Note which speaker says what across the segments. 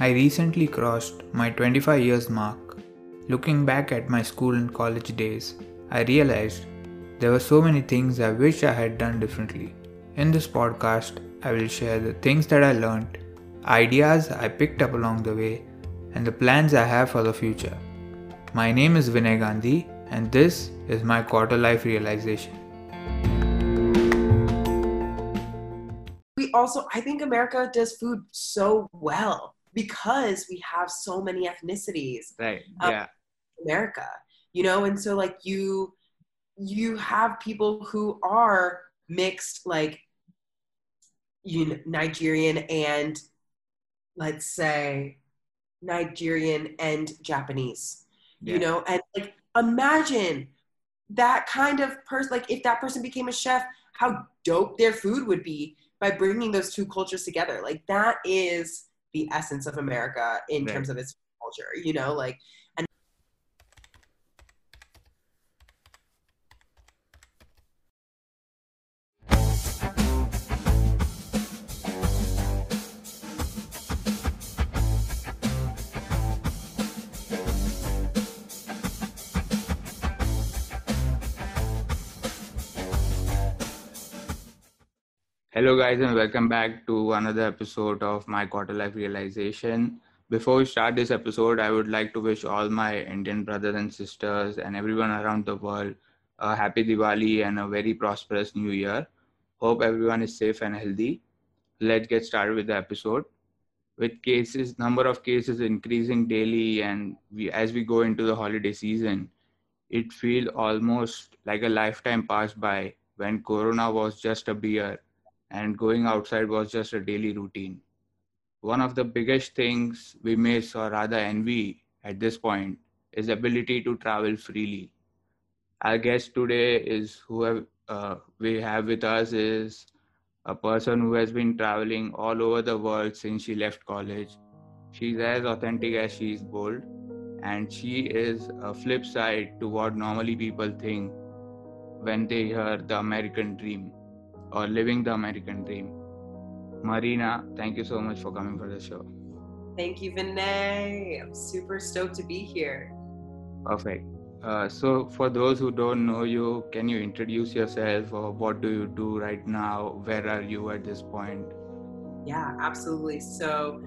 Speaker 1: I recently crossed my 25 years mark. Looking back at my school and college days, I realized there were so many things I wish I had done differently. In this podcast, I will share the things that I learned, ideas I picked up along the way, and the plans I have for the future. My name is Vinay Gandhi, and this is my quarter life realization.
Speaker 2: We also, I think America does food so well because we have so many ethnicities.
Speaker 1: Right. Yeah.
Speaker 2: America, you know, and so like you, you have people who are mixed, like you know, Nigerian and let's say Nigerian and Japanese, yeah. you know, and like imagine that kind of person, like if that person became a chef, how dope their food would be by bringing those two cultures together. Like that is the essence of America in right. terms of its culture, you know, like
Speaker 1: Hello, guys, and welcome back to another episode of my quarter life realization. Before we start this episode, I would like to wish all my Indian brothers and sisters and everyone around the world a happy Diwali and a very prosperous new year. Hope everyone is safe and healthy. Let's get started with the episode. With cases, number of cases increasing daily, and we as we go into the holiday season, it feels almost like a lifetime passed by when Corona was just a beer and going outside was just a daily routine. One of the biggest things we miss or rather envy at this point is the ability to travel freely. Our guest today is who have, uh, we have with us is a person who has been traveling all over the world since she left college. She's as authentic as she is bold, and she is a flip side to what normally people think when they hear the American dream or living the American dream. Marina, thank you so much for coming for the show.
Speaker 2: Thank you, Vinay. I'm super stoked to be here.
Speaker 1: Perfect. Uh, so, for those who don't know you, can you introduce yourself or what do you do right now? Where are you at this point?
Speaker 2: Yeah, absolutely. So,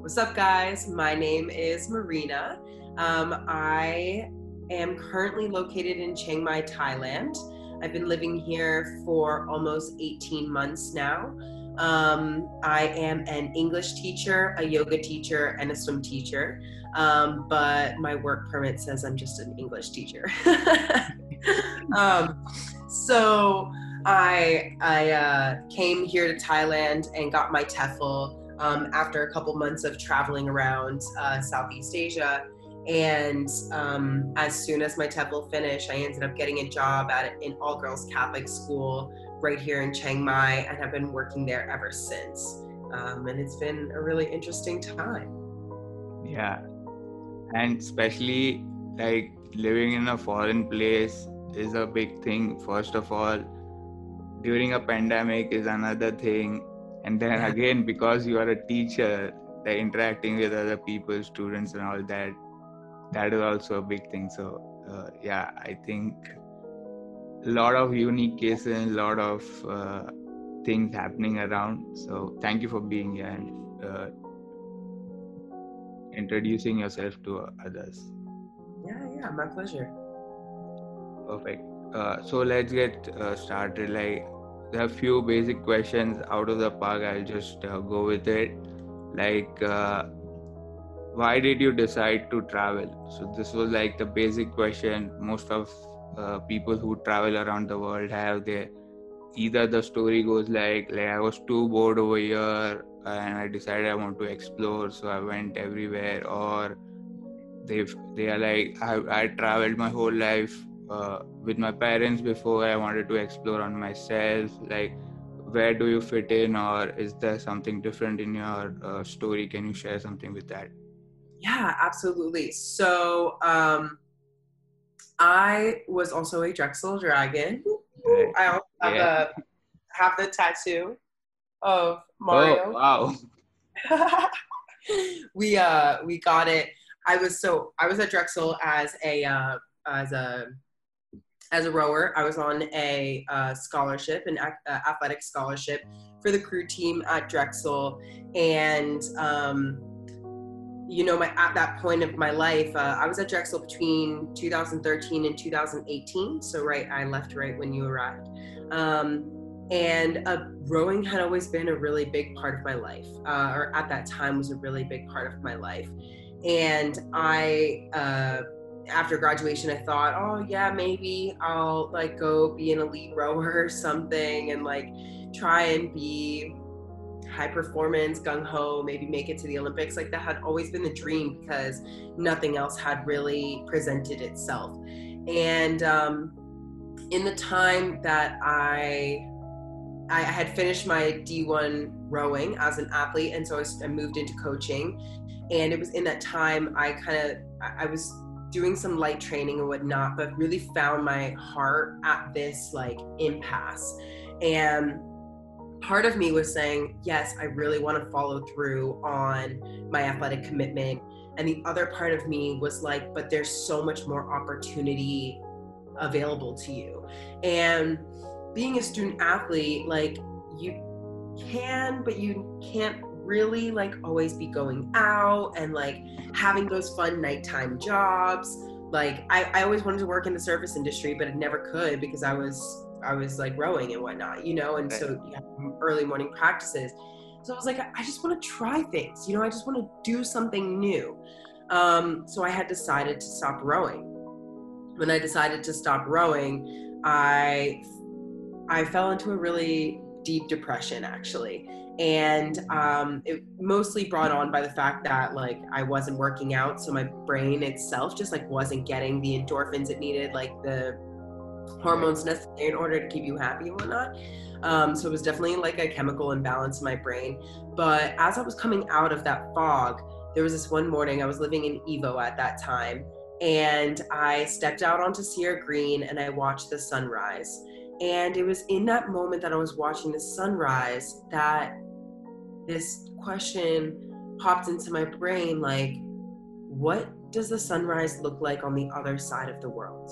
Speaker 2: what's up, guys? My name is Marina. Um, I am currently located in Chiang Mai, Thailand. I've been living here for almost 18 months now. Um, I am an English teacher, a yoga teacher, and a swim teacher. Um, but my work permit says I'm just an English teacher. um, so I I uh, came here to Thailand and got my TEFL um, after a couple months of traveling around uh, Southeast Asia. And um, as soon as my TEFL finished, I ended up getting a job at an all girls Catholic school right here in Chiang Mai and have been working there ever since. Um, and it's been a really interesting time.
Speaker 1: Yeah. And especially like living in a foreign place is a big thing, first of all. During a pandemic is another thing. And then again, because you are a teacher, the interacting with other people, students, and all that that is also a big thing. So uh, yeah i think a lot of unique cases a lot of uh, things happening around. So thank you for being here and uh, introducing yourself to others.
Speaker 2: Yeah yeah my pleasure.
Speaker 1: Perfect. Uh, so let's get uh, started. Like there are few basic questions out of the park. I'll just uh, go with it. Like why did you decide to travel? So this was like the basic question most of uh, people who travel around the world have their either the story goes like like i was too bored over here and i decided i want to explore so i went everywhere or they they are like i, I traveled my whole life uh, with my parents before i wanted to explore on myself. Like where do you fit in or is there something different in your uh, story? Can you share something with that
Speaker 2: yeah, absolutely. So um, I was also a Drexel dragon. I also have, yeah. a, have the tattoo of Mario.
Speaker 1: Oh, wow.
Speaker 2: we uh we got it. I was so I was at Drexel as a uh, as a as a rower. I was on a uh, scholarship, an uh, athletic scholarship for the crew team at Drexel, and um, you know, my at that point of my life, uh, I was at Drexel between 2013 and 2018. So right, I left right when you arrived. Um, and uh, rowing had always been a really big part of my life, uh, or at that time was a really big part of my life. And I, uh, after graduation, I thought, oh yeah, maybe I'll like go be an elite rower or something, and like try and be high performance, gung ho, maybe make it to the Olympics. Like that had always been the dream because nothing else had really presented itself. And um, in the time that I I had finished my D1 rowing as an athlete, and so I moved into coaching. And it was in that time I kind of I was doing some light training and whatnot, but really found my heart at this like impasse. And part of me was saying, yes, I really want to follow through on my athletic commitment. And the other part of me was like, but there's so much more opportunity available to you. And being a student athlete, like you can, but you can't really like always be going out and like having those fun nighttime jobs. Like I, I always wanted to work in the service industry, but it never could because I was I was like rowing and whatnot, you know, and so you early morning practices. So I was like, I just want to try things, you know, I just want to do something new. Um, so I had decided to stop rowing. When I decided to stop rowing, I I fell into a really deep depression actually and um, it mostly brought on by the fact that like i wasn't working out so my brain itself just like wasn't getting the endorphins it needed like the hormones necessary in order to keep you happy and whatnot. Um, so it was definitely like a chemical imbalance in my brain. But as I was coming out of that fog, there was this one morning I was living in Evo at that time, and I stepped out onto Cira Green and I watched the sunrise. And it was in that moment that I was watching the sunrise that this question popped into my brain like, what does the sunrise look like on the other side of the world?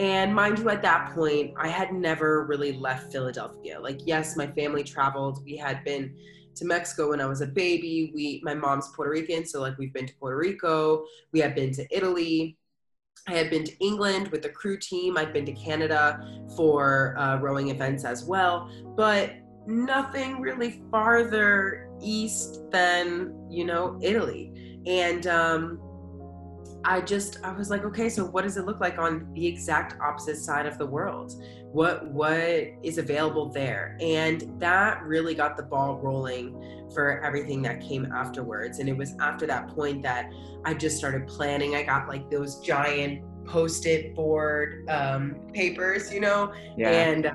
Speaker 2: And mind you, at that point, I had never really left Philadelphia. Like, yes, my family traveled. We had been to Mexico when I was a baby. We, my mom's Puerto Rican, so like we've been to Puerto Rico. We had been to Italy. I had been to England with the crew team. I'd been to Canada for uh, rowing events as well, but nothing really farther east than you know Italy. And um, I just I was like, okay, so what does it look like on the exact opposite side of the world? What what is available there? And that really got the ball rolling for everything that came afterwards. And it was after that point that I just started planning. I got like those giant post-it board um, papers, you know, yeah. and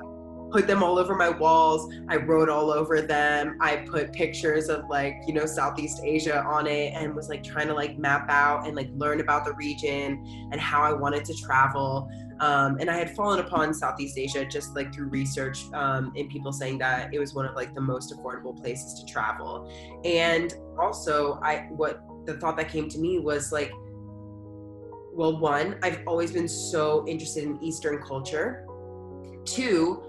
Speaker 2: put them all over my walls. I wrote all over them. I put pictures of like, you know, Southeast Asia on it and was like trying to like map out and like learn about the region and how I wanted to travel. Um, and I had fallen upon Southeast Asia just like through research um, and people saying that it was one of like the most affordable places to travel. And also, I what the thought that came to me was like, well, one, I've always been so interested in Eastern culture. Two,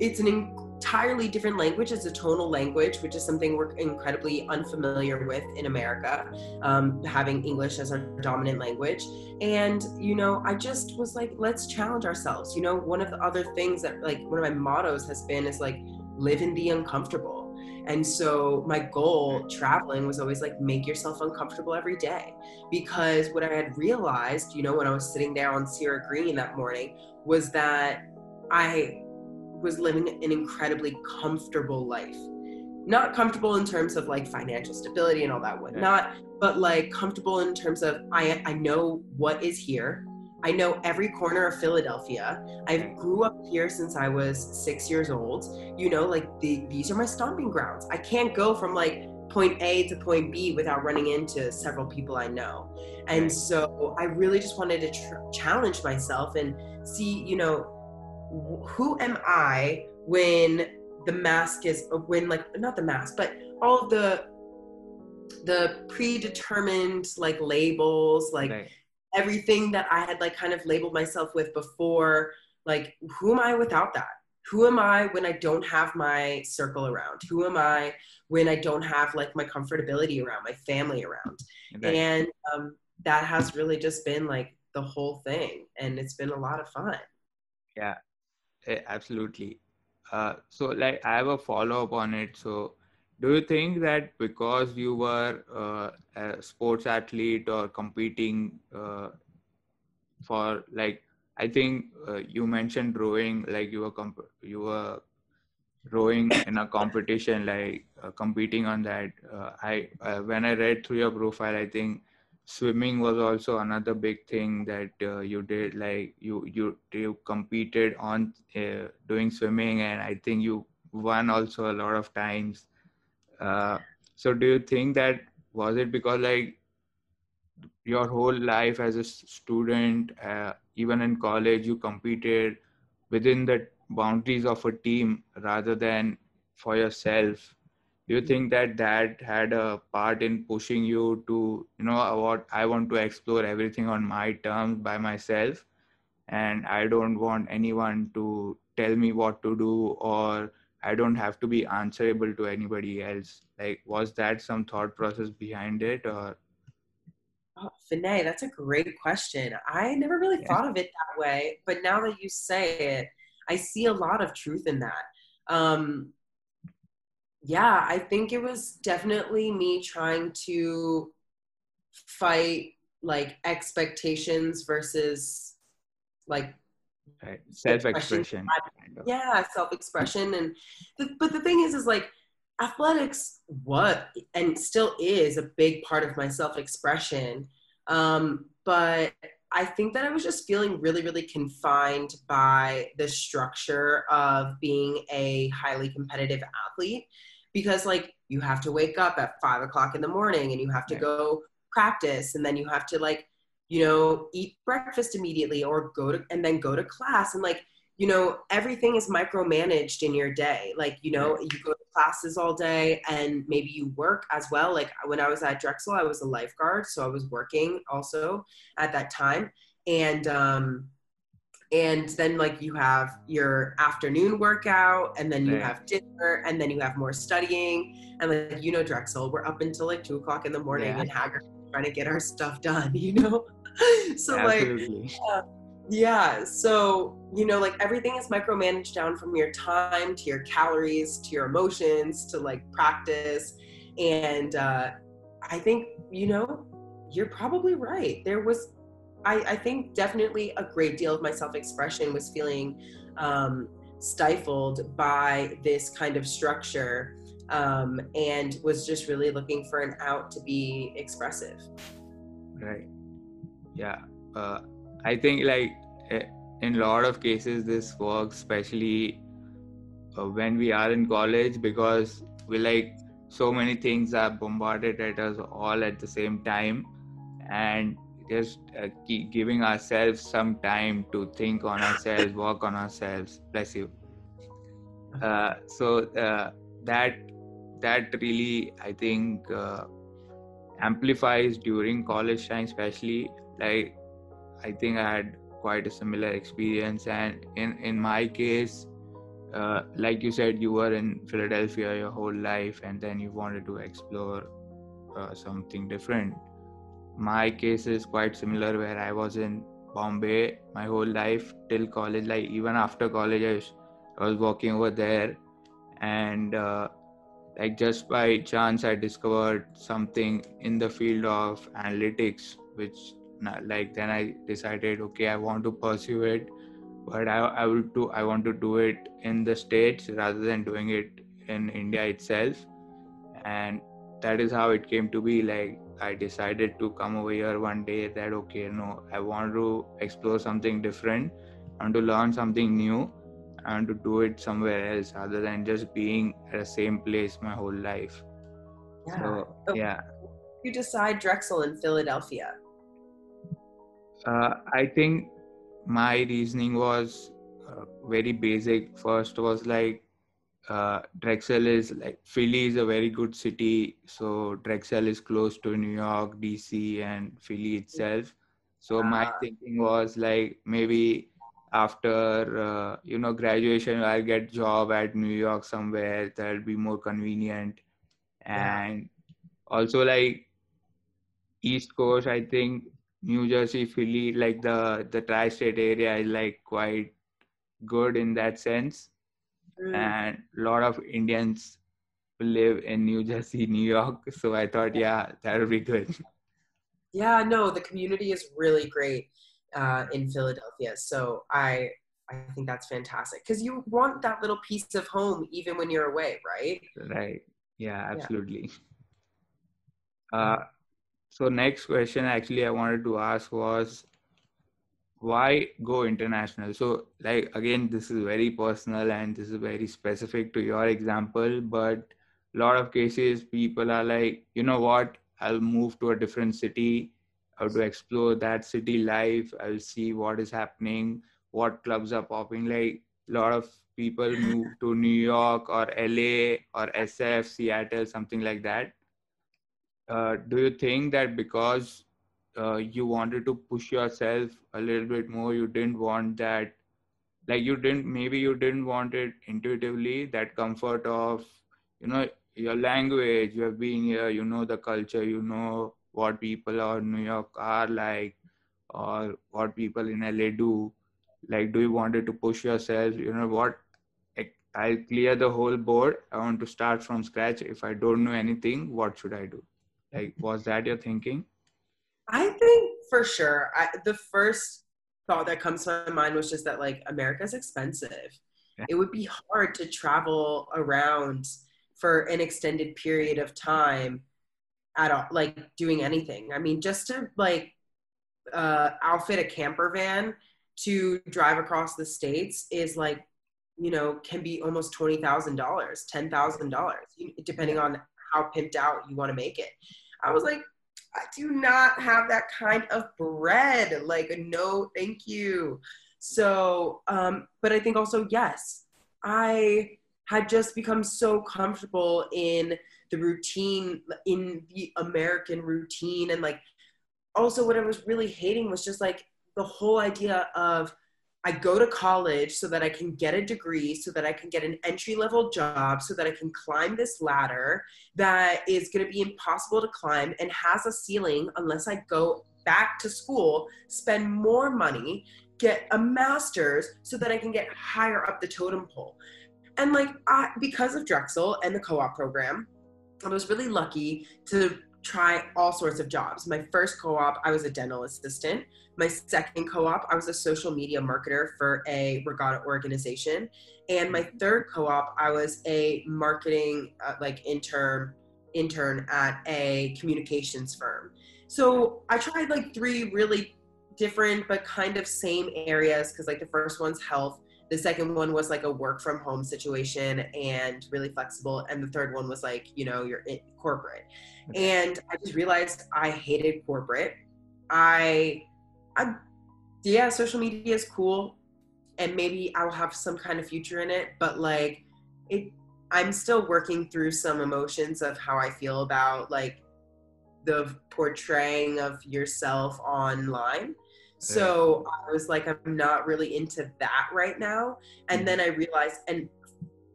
Speaker 2: it's an entirely different language. It's a tonal language, which is something we're incredibly unfamiliar with in America, um, having English as our dominant language. And, you know, I just was like, let's challenge ourselves. You know, one of the other things that, like, one of my mottos has been is like, live in the uncomfortable. And so my goal traveling was always like make yourself uncomfortable every day. Because what I had realized, you know, when I was sitting there on Cira Green that morning was that I was living an incredibly comfortable life. Not comfortable in terms of like financial stability and all that whatnot, yeah. but like comfortable in terms of I I know what is here. I know every corner of Philadelphia. I grew up here since I was six years old. You know, like the, these are my stomping grounds. I can't go from like point A to point B without running into several people I know. And so I really just wanted to tr- challenge myself and see, you know, who am I when the mask is when like not the mask, but all of the the predetermined like labels like
Speaker 1: right.
Speaker 2: everything that i had like kind of labeled myself with before like who am i without that? Who am i when i don't have my circle around? Who am i when i don't have like my comfortability around my family around?
Speaker 1: Right.
Speaker 2: and um, that has really just been like the whole thing and it's been a lot of fun.
Speaker 1: Yeah absolutely. Uh, so like i have a follow up on it. So do you think that because you were uh, a sports athlete or competing uh, for like i think uh, you mentioned rowing like you were comp- you were rowing in a competition like uh, competing on that. Uh, i when i read through your profile i think swimming was also another big thing that uh, you did like you you you competed on uh, doing swimming and i think you won also a lot of times. Uh, so do you think that was it because like your whole life as a student uh, even in college you competed within the boundaries of a team rather than for yourself do you think that that had a part in pushing you to you know what i want to explore everything on my terms by myself and i don't want anyone to tell me what to do or i don't have to be answerable to anybody else like was that some thought process behind it or
Speaker 2: Oh, Vinay, that's a great question. I never really
Speaker 1: Yeah.
Speaker 2: thought of it that way, but now that you say it, I see a lot of truth in that. Um, yeah, I think it was definitely me trying to fight like expectations versus like
Speaker 1: right self-expression
Speaker 2: yeah self-expression and the, but the thing is is like athletics what and still is a big part of my self-expression um, but i think that i was just feeling really really confined by the structure of being a highly competitive athlete because like you have to wake up at five o'clock in the morning and you have to
Speaker 1: Right.
Speaker 2: go practice and then you have to like you know eat breakfast immediately or go to and then go to class. And like you know everything is micromanaged in your day. Like you know you go to classes all day and maybe you work as well. Like when i was at drexel i was a lifeguard so i was working also at that time. And um and then like you have your afternoon workout and then you have dinner and then you have more studying and like you know drexel we're up until like two o'clock in the morning
Speaker 1: Yeah.
Speaker 2: and haggard trying to get our stuff done you know so like
Speaker 1: absolutely
Speaker 2: yeah. So, you know, like everything is micromanaged down from your time to your calories to your emotions to like practice. And uh, I think, you know, you're probably right. There was, I, I think definitely a great deal of my self expression was feeling um, stifled by this kind of structure um, and was just really looking for an out to be expressive.
Speaker 1: right yeah uh, i think like eh, in a lot of cases this works especially uh, when we are in college because we like so many things are bombarded at us all at the same time and just uh, keep giving ourselves some time to think on ourselves work on ourselves. Bless you. Uh, so uh, that that really i think uh, amplifies during college time especially like i think i had quite a similar experience. And in in my case uh, like you said you were in philadelphia your whole life and then you wanted to explore uh, something different my case is quite similar where i was in bombay my whole life till college like even after college i was, I was working over there. And uh, like just by chance i discovered something in the field of analytics which like then i decided okay i want to pursue it but i, I will do i want to do it in the states rather than doing it in india itself. And that is how it came to be like i decided to come over here one day that okay no i want to explore something different and to learn something new and to do it somewhere else other than just being at the same place my whole life
Speaker 2: Yeah.
Speaker 1: so
Speaker 2: Oh.
Speaker 1: yeah
Speaker 2: You decide Drexel in Philadelphia.
Speaker 1: uh, i think my reasoning was uh, very basic first was like uh, Drexel is like Philly is a very good city. So Drexel is close to New York, DC, and Philly itself. So my
Speaker 2: Ah.
Speaker 1: thinking was like maybe after uh, you know graduation, I'll get job at New York somewhere that'll be more convenient, and also like East Coast. I think New Jersey, Philly, like the the tri-state area is like quite good in that sense
Speaker 2: Mm.
Speaker 1: and a lot of Indians live in New Jersey, New York. So I thought, yeah, that would be good.
Speaker 2: Yeah, no, the community is really great uh, in Philadelphia. So I I think that's fantastic because you want that little piece of home even when you're away, right?
Speaker 1: Right. Yeah, absolutely. Uh, so next question actually I wanted to ask was why go international? So like again, this is very personal and this is very specific to your example, but a lot of cases people are like, you know what, I'll move to a different city. I'll to explore that city life. I'll see what is happening, what clubs are popping. Like a lot of people move to New York or LA or SF, Seattle, something like that. Uh, do you think that because uh, you wanted to push yourself a little bit more, you didn't want that, like you didn't, maybe you didn't want it intuitively, that comfort of, you know, your language, you have been here, you know the culture, you know what people of New York are like, or what people in LA do. Like, do you wanted to push yourself? You know what? I'll clear the whole board. I want to start from scratch. If I don't know anything, what should I do? Like, was that your thinking?
Speaker 2: I think for sure. I, the first thought that comes to my mind was just that like America's expensive.
Speaker 1: Yeah.
Speaker 2: It would be hard to travel around for an extended period of time at all, like doing anything. I mean, just to like uh, outfit a camper van to drive across the states is like, you know, can be almost twenty thousand dollars, ten thousand dollars, depending on how pimped out you want to make it. I was like, I do not have that kind of bread. Like, no, thank you. So, um, but I think also, yes, I had just become so comfortable in the routine, in the American routine. And like, also, what I was really hating was just like the whole idea of I go to college so that I can get a degree, so that I can get an entry level job, so that I can climb this ladder that is going to be impossible to climb and has a ceiling unless I go back to school, spend more money, get a master's so that I can get higher up the totem pole. And like, I, because of Drexel and the co op program, I was really lucky to try all sorts of jobs. My first co op, I was a dental assistant. My second co op, I was a social media marketer for a regatta organization. And my third co op, I was a marketing uh, like intern intern at a communications firm. So I tried like three really different but kind of same areas because like the first one's health the second one was like a work from home situation and really flexible and the third one was like you know you're in corporate. And i just realized i hated corporate. I i yeah social media is cool and maybe i'll have some kind of future in it but like it i'm still working through some emotions of how i feel about like the portraying of yourself online so I was like, I'm not really into that right now. And then I realized, and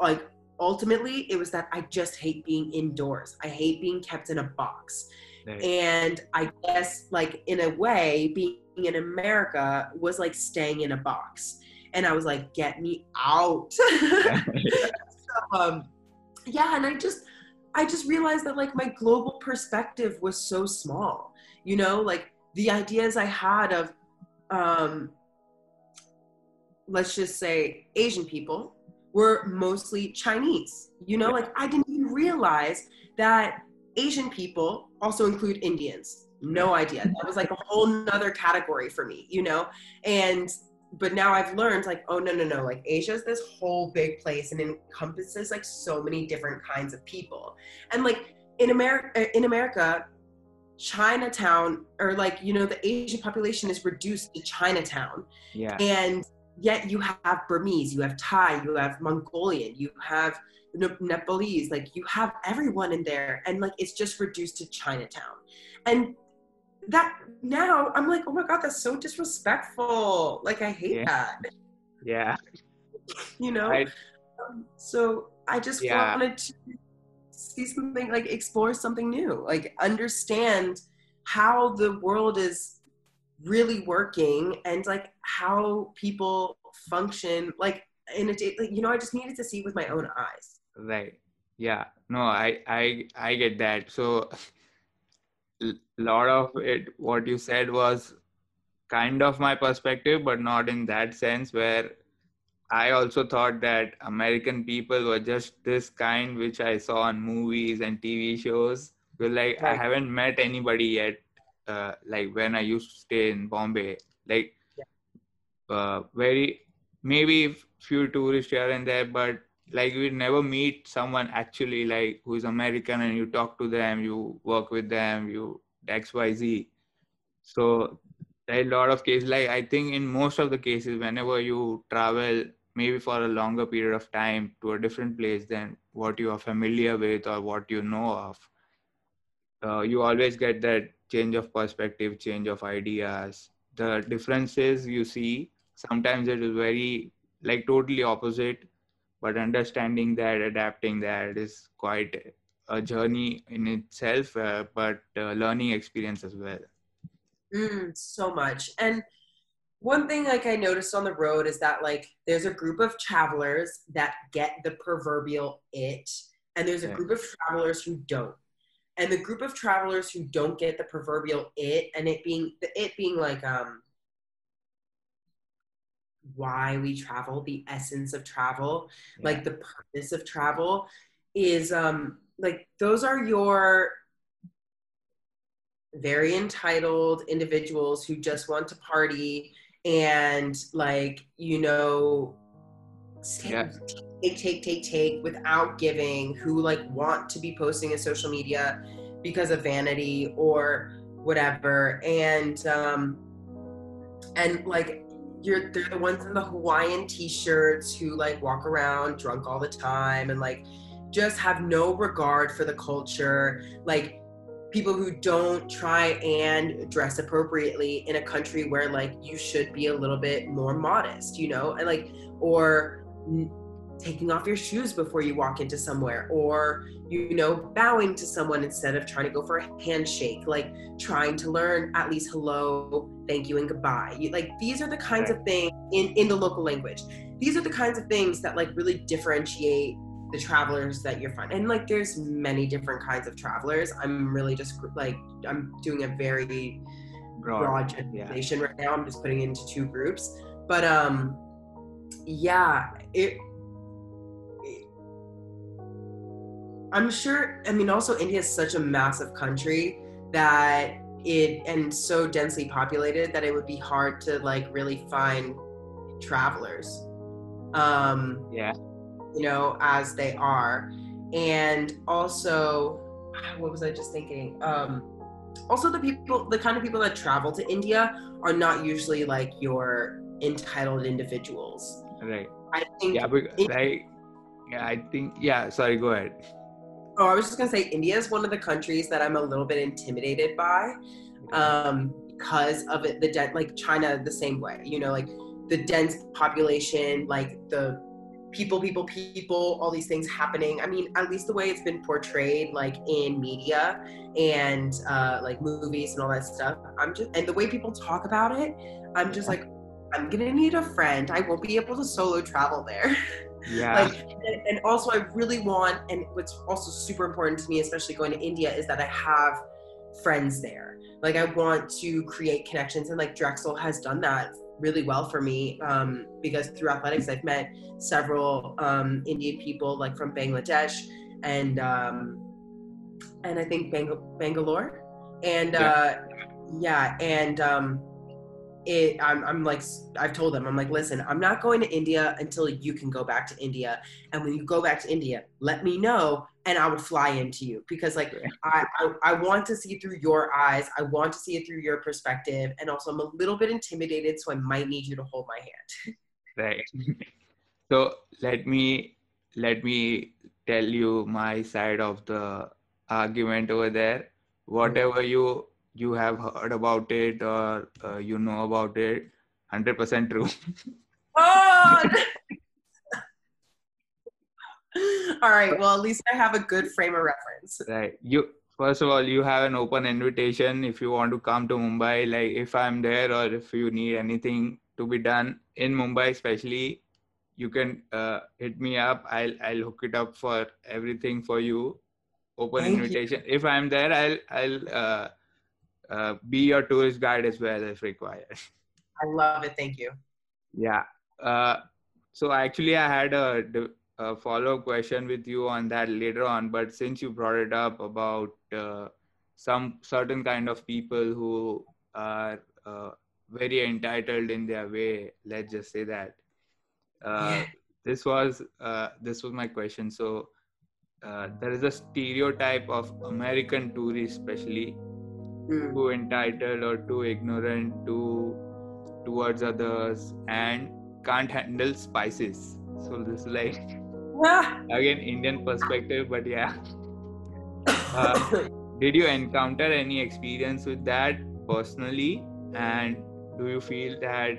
Speaker 2: like ultimately, it was that I just hate being indoors. I hate being kept in a box. And I guess, like, in a way, being in America was like staying in a box. And I was like, get me out. so, um, yeah, and I just, I just realized that like my global perspective was so small. You know, like the ideas I had of um, let's just say Asian people were mostly Chinese. You know, like I didn't even realize that Asian people also include Indians. No idea. That was like a whole nother category for me, you know? And but now I've learned like, oh no, no, no, like Asia is this whole big place and encompasses like so many different kinds of people. And like in America in America, Chinatown or like, you know, the Asian population is reduced to Chinatown
Speaker 1: yeah.
Speaker 2: and yet you have Burmese, you have Thai, you have Mongolian, you have Nepalese, like you have everyone in there, and like it's just reduced to Chinatown, and that now I'm like, oh my god, that's so disrespectful. Like I hate
Speaker 1: Yeah.
Speaker 2: that.
Speaker 1: Yeah.
Speaker 2: You know.
Speaker 1: I,
Speaker 2: Um, so I just
Speaker 1: Yeah.
Speaker 2: wanted to see something like explore something new, like understand how the world is really working and like how people function like in a day like, you know i just needed to see with my own eyes
Speaker 1: right. Yeah. No, I I I get that. So a lot of it what you said was kind of my perspective but not in that sense where i also thought that american people were just this kind which i saw on movies and tv shows. But like i haven't met anybody yet uh, like when i used to stay in bombay. Like uh, very maybe few tourists here and there but like we never meet someone actually like who's american and you talk to them you work with them you xyz so there are a lot of cases. Like i think in most of the cases whenever you travel maybe for a longer period of time to a different place than what you are familiar with or what you know of. Uh, you always get that change of perspective change of ideas. The differences you see sometimes it is very like totally opposite but understanding that adapting that is quite a journey in itself uh, but learning experience as well.
Speaker 2: Mm, so much. And one thing like i noticed on the road is that like there's a group of travelers that get the proverbial it and there's a
Speaker 1: Yeah.
Speaker 2: group of travelers who don't and the group of travelers who don't get the proverbial it and it being the it being like um why we travel the essence of travel like the purpose of travel is um like those are your very entitled individuals who just want to party and like you know take,
Speaker 1: Yeah.
Speaker 2: take take take take without giving who like want to be posting in social media because of vanity or whatever and um and like you're they're the ones in the Hawaiian t-shirts who like walk around drunk all the time and like just have no regard for the culture like people who don't try and dress appropriately in a country where like you should be a little bit more modest you know and like or n- taking off your shoes before you walk into somewhere or you know bowing to someone instead of trying to go for a handshake like trying to learn at least hello thank you and goodbye. You, like these are the kinds of things in in the local language. These are the kinds of things that like really differentiate the travelers that you're finding. And like there's many different kinds of travelers. I'm really just like i'm doing a very
Speaker 1: broad,
Speaker 2: broad
Speaker 1: yeah.
Speaker 2: generalization right now. I'm just putting it into two groups. But um yeah it, it i'm sure i mean also india is such a massive country that it and so densely populated that it would be hard to like really find travelers. Um
Speaker 1: yeah
Speaker 2: you know, as they are. And also, what was I just thinking? Um, also, the people, the kind of people that travel to India are not usually like your entitled individuals.
Speaker 1: right
Speaker 2: I think,
Speaker 1: yeah like yeah i think yeah sorry go ahead
Speaker 2: oh, I was just gonna say, India is one of the countries that I'm a little bit intimidated by um, because of it. The den- like China, the same way. You know, like the dense population, like the people, people, people, all these things happening. I mean, at least the way it's been portrayed, like in media and uh, like movies and all that stuff. I'm just and the way people talk about it, I'm just like, I'm gonna need a friend. I won't be able to solo travel there.
Speaker 1: yeah
Speaker 2: like and, and also i really want and what's also super important to me especially going to india is that i have friends there like i want to create connections and like drexel has done that really well for me um, because through athletics i've met several um, indian people like from bangladesh and um, and i think Bang- bangalore and
Speaker 1: Yeah.
Speaker 2: uh, yeah and um, it I'm, I'm like i've told them i'm like listen i'm not going to india until you can go back to india and when you go back to india let me know and i will fly into you because like
Speaker 1: Yeah.
Speaker 2: I, I i want to see through your eyes i want to see it through your perspective and also i'm a little bit intimidated so i might need you to hold my hand
Speaker 1: right. so let me let me tell you my side of the argument over there. Whatever you you have heard about it or uh, you know about it, hundred percent true.
Speaker 2: Oh. All right. Well, at least I have a good frame of reference.
Speaker 1: right. You first of all, you have an open invitation if you want to come to Mumbai. Like if I'm there or if you need anything to be done in Mumbai, especially, you can uh, hit me up. I'll I'll hook it up for everything for you. Open
Speaker 2: Thank you.
Speaker 1: invitation. If I'm there, I'll I'll uh, uh, be your tourist guide as well if required.
Speaker 2: I love it. Thank you.
Speaker 1: Yeah. Uh, so actually, I had a, a follow-up question with you on that later on, but since you brought it up about uh, some certain kind of people who are uh, very entitled in their way, let's just say that. Uh,
Speaker 2: Yeah.
Speaker 1: This was uh, this was my question. So uh, there is a stereotype of American tourists, especially
Speaker 2: Mm.
Speaker 1: too entitled or too ignorant to towards others and can't handle spices so this is like. again indian perspective but yeah. Uh, did you encounter any experience with that personally? And do you feel that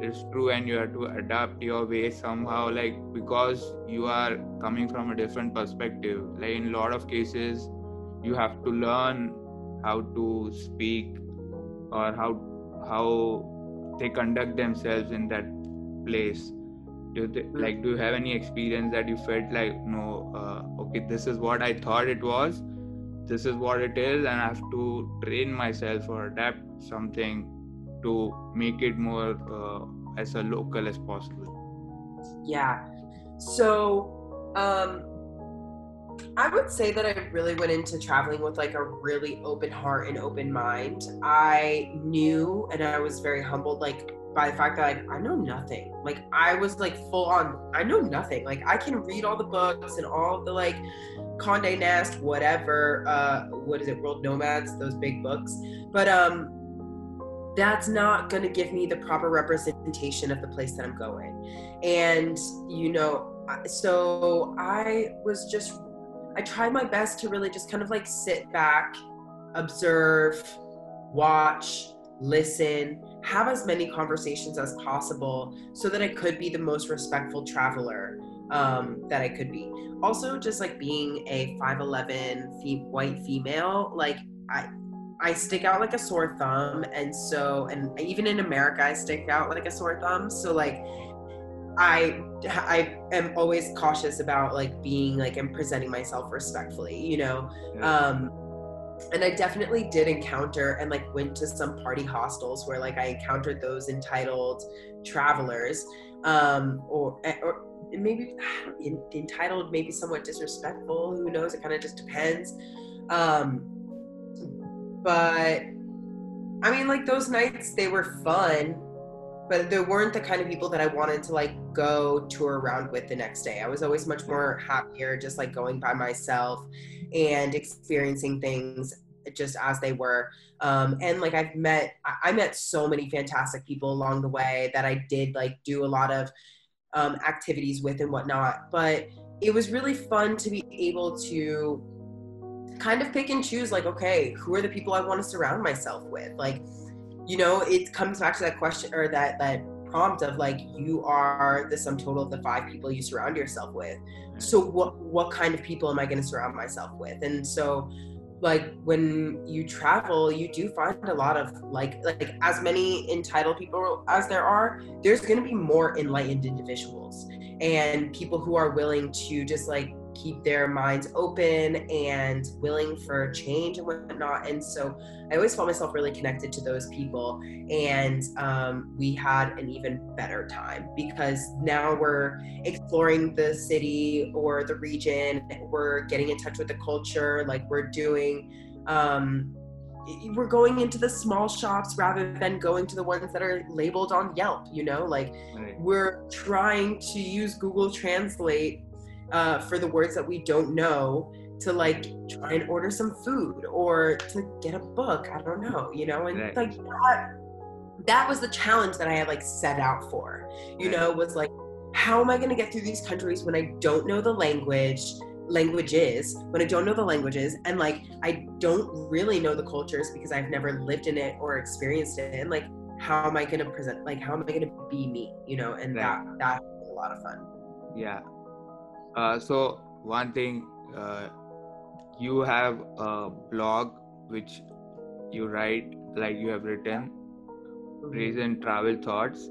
Speaker 1: it's true and you have to adapt your way somehow? Like because you are coming from a different perspective. Like in a lot of cases you have to learn how to speak or how how they conduct themselves in that place do like do you have any experience that you felt like no uh, okay this is what i thought it was this is what it is and i have to train myself or adapt something to make it more uh, as a local as possible
Speaker 2: Yeah. So, um, I would say that I really went into traveling with like a really open heart and open mind. I knew and I was very humbled, like by the fact that like, I know nothing. Like I was like full on, I know nothing. Like I can read all the books and all the like Conde Nast, whatever. Uh, what is it, World Nomads? Those big books. But um, that's not going to give me the proper representation of the place that I'm going. And, you know, so I was just, I tried my best to really just kind of like sit back, observe, watch, listen, have as many conversations as possible so that I could be the most respectful traveler um, that I could be. Also, just like being a 5'11 fe- white female, like I, I stick out like a sore thumb, and so, and even in America, I stick out like a sore thumb. So, like, I, I am always cautious about like being like and presenting myself respectfully, you know. Um, and I definitely did encounter and like went to some party hostels where like I encountered those entitled travelers, um, or or maybe entitled, maybe somewhat disrespectful. Who knows? It kind of just depends. Um, but I mean, like those nights, they were fun, but they weren't the kind of people that I wanted to like go tour around with the next day. I was always much more happier just like going by myself and experiencing things just as they were. Um, and like I've met, I met so many fantastic people along the way that I did like do a lot of um, activities with and whatnot. But it was really fun to be able to kind of pick and choose like okay who are the people i want to surround myself with like you know it comes back to that question or that that prompt of like you are the sum total of the five people you surround yourself with. So what what kind of people am i going to surround myself with? And so like when you travel you do find a lot of like like as many entitled people as there are there's going to be more enlightened individuals and people who are willing to just like keep their minds open and willing for change and whatnot. And so I always felt myself really connected to those people. And um, we had an even better time because now we're exploring the city or the region. We're getting in touch with the culture. Like we're doing, um, we're going into the small shops rather than going to the ones that are labeled on Yelp, you know, like
Speaker 1: Right.
Speaker 2: we're trying to use Google Translate uh, for the words that we don't know to like try and order some food or to get a book. I don't know, you know, and
Speaker 1: Right.
Speaker 2: like that that was the challenge that I had like set out for. You know, was like, how am I going to get through these countries when I don't know the language? languages when I don't know the languages and like I don't really know the cultures because I've never lived in it or experienced it and like how am I gonna present like how am I gonna be me you know and right. that that was a lot of fun
Speaker 1: yeah uh, so one thing uh, you have a blog which you write like you have written mm-hmm. recent travel thoughts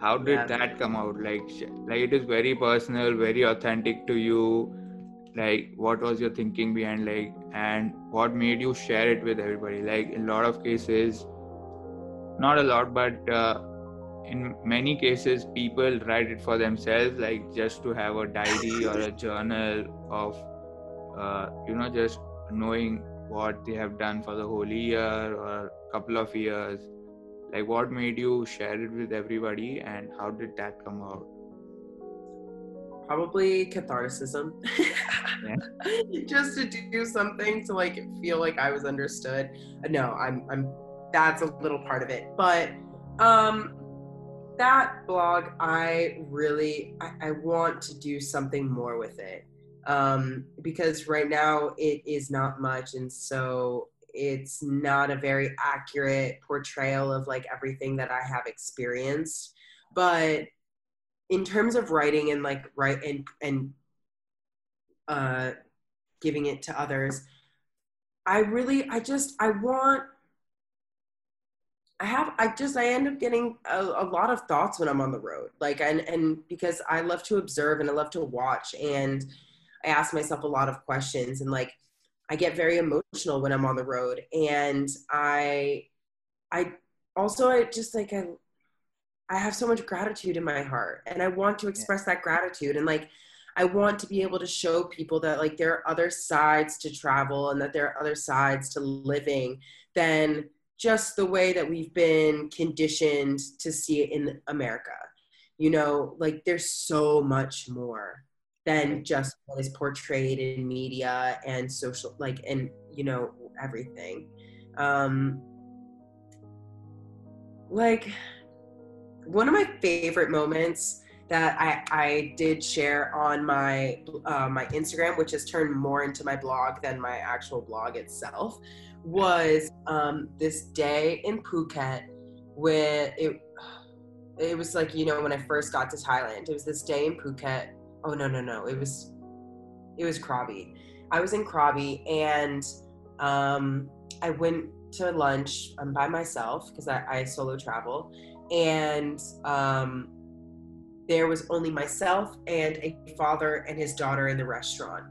Speaker 1: how did yeah. that come out like like it is very personal very authentic to you like what was your thinking behind like and what made you share it with everybody like in a lot of cases not a lot but uh, in many cases people write it for themselves like just to have a diary or a journal of uh, you know just knowing what they have done for the whole year or a couple of years. Like what made you share it with everybody and how did that come out
Speaker 2: probably catharticism just to do something to like feel like i was understood. No i'm i'm that's a little part of it. But um that blog i really I, I want to do something more with it um because right now it is not much and so it's not a very accurate portrayal of like everything that i have experienced. But in terms of writing and like write and and uh, giving it to others, I really I just I want I have I just I end up getting a, a, lot of thoughts when I'm on the road. Like and and because I love to observe and I love to watch and I ask myself a lot of questions and like I get very emotional when I'm on the road and I I also I just like I I have so much gratitude in my heart and I want to express that gratitude and like I want to be able to show people that like there are other sides to travel and that there are other sides to living than just the way that we've been conditioned to see it in America. You know, like there's so much more than just what is portrayed in media and social like and you know everything. Um like one of my favorite moments that I, I did share on my uh, my Instagram, which has turned more into my blog than my actual blog itself, was um, this day in Phuket where it it was like you know when I first got to Thailand. It was this day in Phuket. Oh no no no! It was it was Krabi. I was in Krabi and um, I went to lunch um, by myself because I, I solo travel and um, there was only myself and a father and his daughter in the restaurant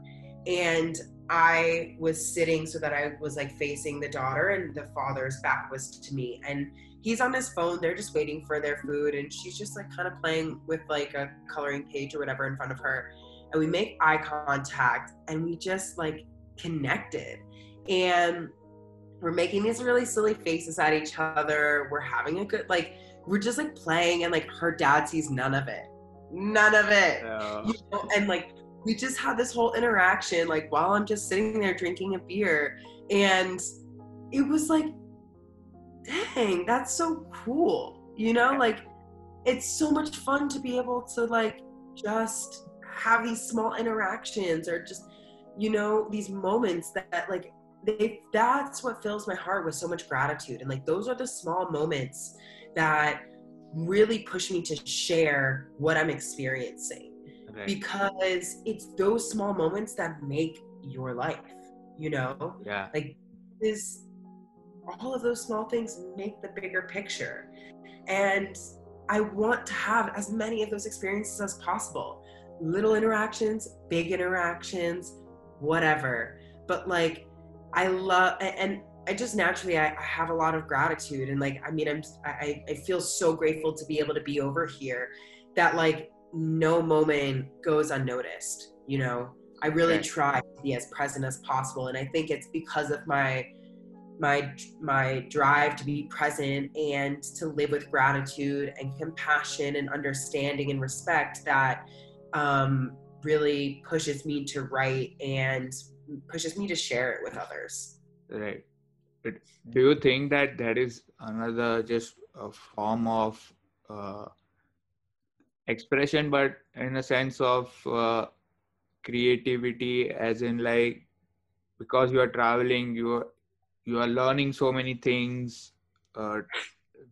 Speaker 2: and i was sitting so that i was like facing the daughter and the father's back was to me. And he's on his phone they're just waiting for their food and she's just like kind of playing with like a coloring page or whatever in front of her. And we make eye contact and we just like connected. And we're making these really silly faces at each other. We're having a good like we're just like playing and like her dad sees none of it. None of it. Yeah. you know? and like we just had this whole interaction like while i'm just sitting there drinking a beer and it was like dang that's so cool you know? Like it's so much fun to be able to like just have these small interactions or just you know these moments that, like they that's what fills my heart with so much gratitude and like those are the small moments that really push me to share what I'm experiencing okay. because it's those small moments that make your life, you know?
Speaker 1: Yeah.
Speaker 2: Like this all of those small things make the bigger picture. And I want to have as many of those experiences as possible. Little interactions, big interactions, whatever. But like I love and I just naturally I, I, have a lot of gratitude and like I mean I'm I, I feel so grateful to be able to be over here that like no moment goes unnoticed you know? I really right. try to be as present as possible and I think it's because of my my my drive to be present and to live with gratitude and compassion and understanding and respect that um, really pushes me to write and pushes me to share it with others.
Speaker 1: Right. Do you think that that is another just a form of uh, expression but in a sense of uh, creativity as in like because you are traveling you are, you are learning so many things uh,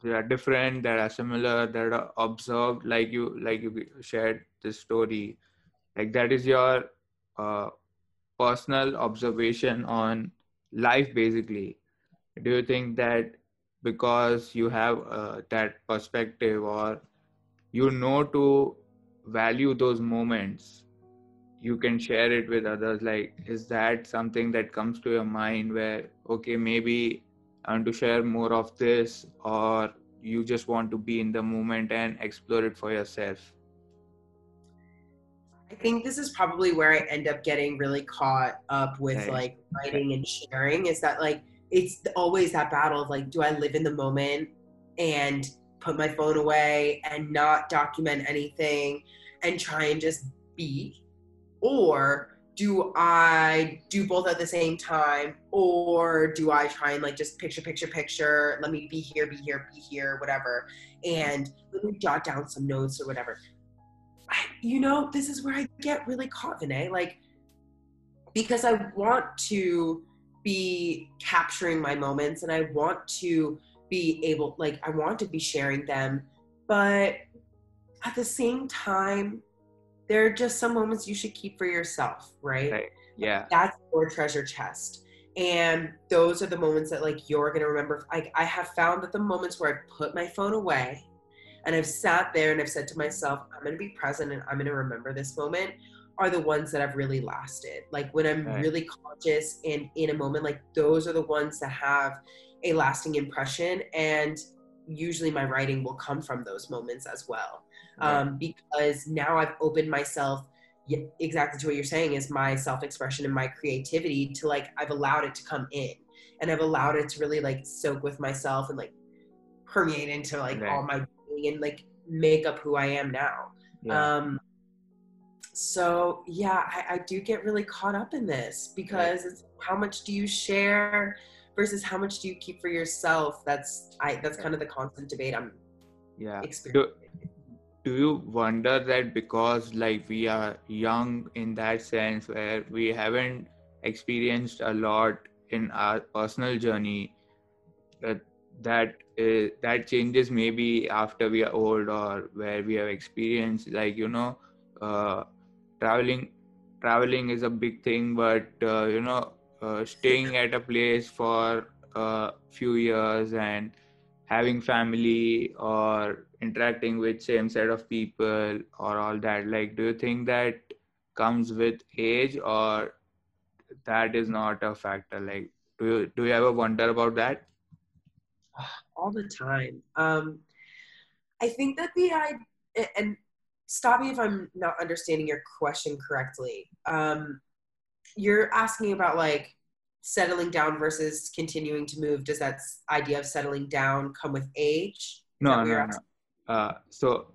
Speaker 1: they are different that are similar that are observed like you like you shared this story. Like that is your uh, personal observation on life basically. Do you think that because you have uh, that perspective or you know to value those moments. You can share it with others. Like is that something that comes to your mind where okay maybe i want to share more of this or you just want to be in the moment and explore it for yourself?
Speaker 2: I think this is probably where i end up getting really caught up with like writing and sharing is that like it's always that battle of like do i live in the moment and put my phone away and not document anything and try and just be? Or do I do both at the same time? Or do I try and like just picture, picture, picture, let me be here, be here, be here, whatever, and let me jot down some notes or whatever? I, you know, this is where I get really caught, Vinay. Like, because I want to be capturing my moments and I want to be able like i want to be sharing them but at the same time there are just some moments you should keep for yourself right, right.
Speaker 1: yeah
Speaker 2: that's your treasure chest and those are the moments that like you're gonna remember like i have found that the moments where i put my phone away and i've sat there and i've said to myself i'm gonna be present and i'm gonna remember this moment are the ones that have really lasted like when i'm right. really conscious and in a moment like those are the ones that have a lasting impression and usually my writing will come from those moments as well. Um, because now i've opened myself exactly to what you're saying is my self-expression and my creativity to like i've allowed it to come in. And i've allowed it to really like soak with myself and like permeate into like all my being and like make up who i am now. Yeah. um so yeah I, I, do get really caught up in this because it's how much do you share versus how much do you keep for yourself? That's i that's kind of the constant debate i'm
Speaker 1: yeah. Do, do you wonder that because like we are young in that sense where we haven't experienced a lot in our personal journey that that is, that changes maybe after we are old or where we have experienced like you know uh, traveling traveling is a big thing but uh, you know uh, staying at a place for a few years and having family or interacting with same set of people or all that like do you think that comes with age or that is not a factor? Like do you do you ever wonder about that?
Speaker 2: All the time. Um i think that the i and stop me if i'm not understanding your question correctly. Um you're asking about like settling down versus continuing to move. Does that idea of settling down come with age?
Speaker 1: No, no, no. Uh, so,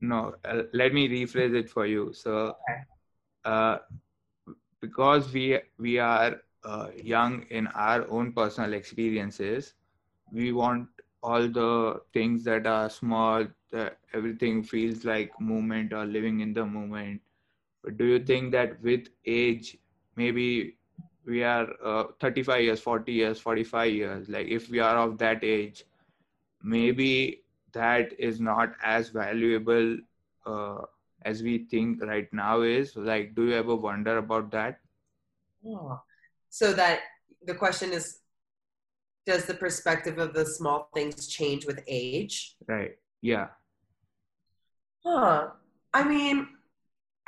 Speaker 1: no. Uh, let me rephrase it for you. So, okay. uh, because we we are uh, young in our own personal experiences, we want all the things that are small. That everything feels like movement or living in the moment. But do you think that with age, maybe we are uh, 35 years 40 years 45 years like if we are of that age maybe that is not as valuable uh, as we think right now is? Like do you ever wonder about that?
Speaker 2: Oh. so that the question is does the perspective of the small things change with age?
Speaker 1: Right yeah.
Speaker 2: Huh i mean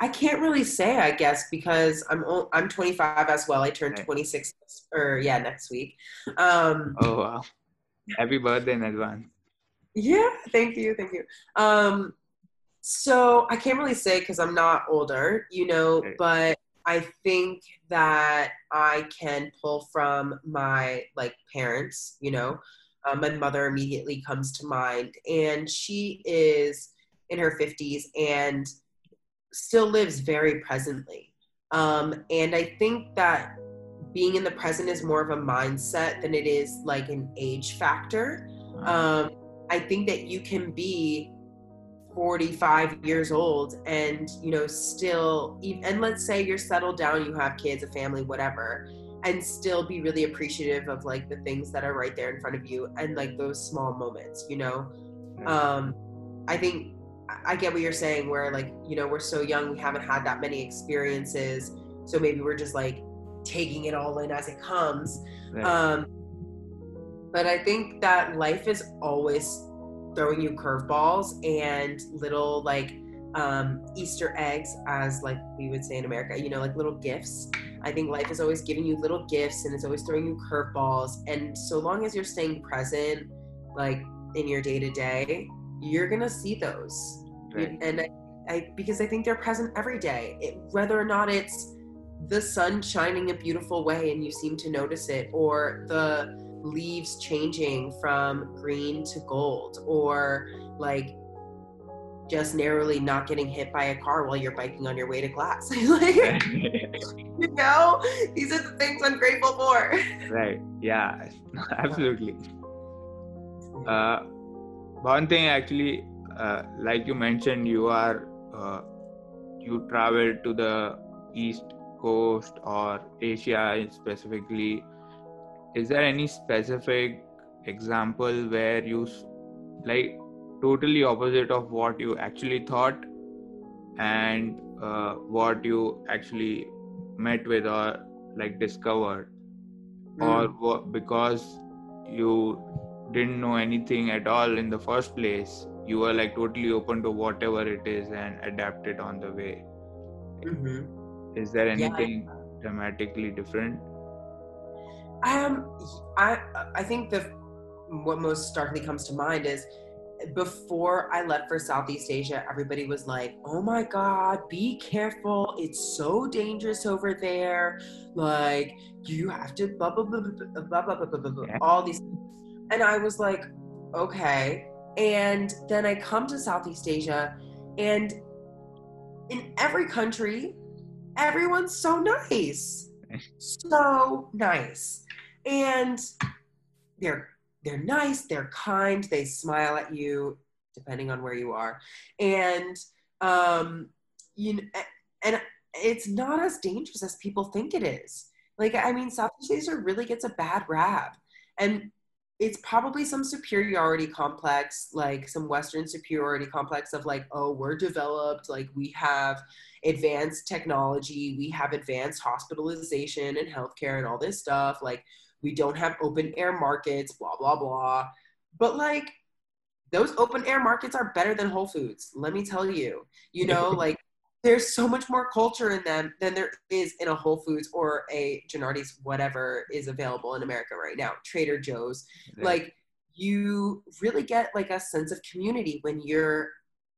Speaker 2: I can't really say, I guess, because I'm I'm 25 as well. I turned 26 or yeah next week. Um,
Speaker 1: oh wow! Happy birthday in advance.
Speaker 2: Yeah, thank you, thank you. Um, so I can't really say because I'm not older, you know, but I think that I can pull from my like parents, you know. Um, my mother immediately comes to mind, and she is in her 50s and still lives very presently. Um, and I think that being in the present is more of a mindset than it is like an age factor. Um, I think that you can be 45 years old and you know still and let's say you're settled down you have kids a family whatever and still be really appreciative of like the things that are right there in front of you and like those small moments you know um i think i get what you're saying where like you know we're so young we haven't had that many experiences so maybe we're just like taking it all in as it comes right. um but i think that life is always throwing you curveballs and little like um, Easter eggs, as like we would say in America, you know, like little gifts. I think life is always giving you little gifts and it's always throwing you curveballs. And so long as you're staying present, like in your day to day, you're gonna see those. Right. And I, I, because I think they're present every day, it, whether or not it's the sun shining a beautiful way and you seem to notice it, or the leaves changing from green to gold or like just narrowly not getting hit by a car while you're biking on your way to class. like, you know, these are the things I'm grateful for.
Speaker 1: Right. Yeah, absolutely. Uh, one thing actually, uh, like you mentioned, you are, uh, you travel to the East Coast or Asia specifically is there any specific example where you like totally opposite of what you actually thought and uh, what you actually met with or like discovered mm. or because you didn't know anything at all in the first place you were like totally open to whatever it is and adapted on the way mm-hmm. is there anything yeah. dramatically different
Speaker 2: um, I I think the what most starkly comes to mind is before I left for Southeast Asia, everybody was like, "Oh my God, be careful! It's so dangerous over there. Like you have to blah blah blah blah blah blah blah, blah, blah all these." And I was like, "Okay." And then I come to Southeast Asia, and in every country, everyone's so nice, so nice. And they're they're nice they're kind they smile at you depending on where you are. And um you and it's not as dangerous as people think it is. Like i mean southeast asia really gets a bad rap. And it's probably some superiority complex like some western superiority complex of like oh we're developed like we have advanced technology we have advanced hospitalization and healthcare and all this stuff like we don't have open air markets, blah, blah, blah. But like, those open air markets are better than Whole Foods. Let me tell you, you know, like there's so much more culture in them than there is in a Whole Foods or a Genuardi's, whatever is available in America right now, Trader Joe's. Yeah. Like you really get like a sense of community when you're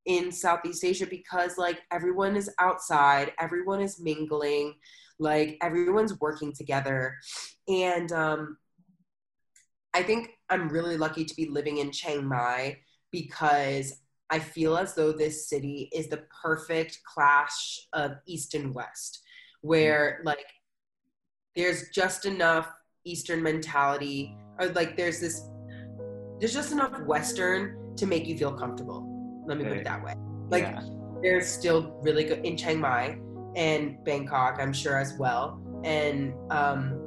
Speaker 2: in Southeast Asia because like everyone is outside, everyone is mingling like everyone's working together and um, i think i'm really lucky to be living in chiang mai because i feel as though this city is the perfect clash of east and west where like there's just enough eastern mentality or like there's this there's just enough western to make you feel comfortable let me put it that way like yeah. there's still really good in chiang mai and Bangkok, I'm sure as well. And um,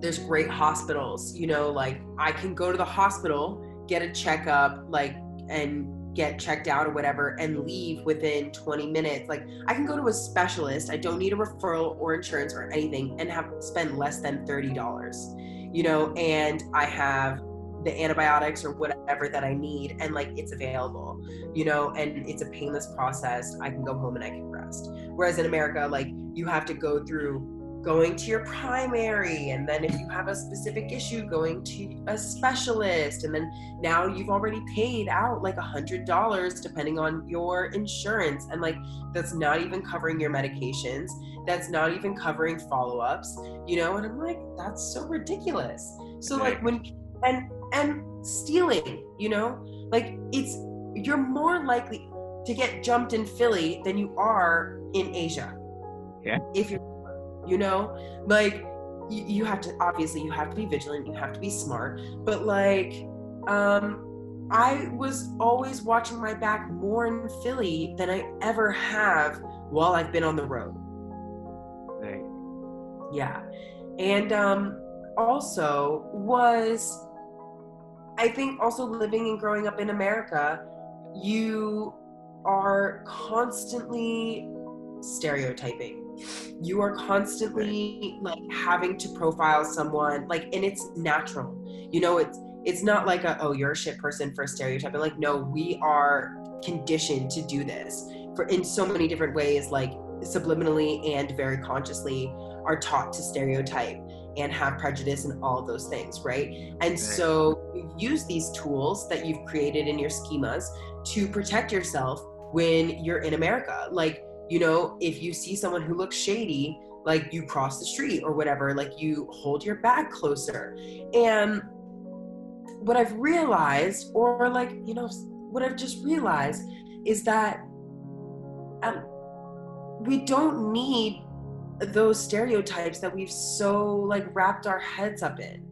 Speaker 2: there's great hospitals. You know, like I can go to the hospital, get a checkup, like and get checked out or whatever, and leave within 20 minutes. Like I can go to a specialist. I don't need a referral or insurance or anything, and have spend less than thirty dollars. You know, and I have the antibiotics or whatever that I need, and like it's available, you know, and it's a painless process. I can go home and I can rest. Whereas in America, like you have to go through going to your primary and then if you have a specific issue going to a specialist and then now you've already paid out like a hundred dollars depending on your insurance and like that's not even covering your medications that's not even covering follow-ups you know and i'm like that's so ridiculous. So like when and and stealing you know like it's you're more likely to get jumped in philly than you are in asia.
Speaker 1: Yeah.
Speaker 2: If you're you know like you, you have to obviously you have to be vigilant you have to be smart but like um I was always watching my back more in Philly than I ever have while I've been on the road.
Speaker 1: Right.
Speaker 2: Yeah. And um, also was, I think, also living and growing up in America, you are constantly stereotyping. You are constantly like having to profile someone, like, and it's natural. You know, it's it's not like a oh you're a shit person for stereotyping. Like, no, we are conditioned to do this for in so many different ways, like subliminally and very consciously are taught to stereotype and have prejudice and all those things, right? And so you use these tools that you've created in your schemas to protect yourself when you're in America. Like, you know, if you see someone who looks shady, like you cross the street or whatever, like you hold your bag closer. And what I've realized, or like, you know, what I've just realized is that um, we don't need those stereotypes that we've so like wrapped our heads up in.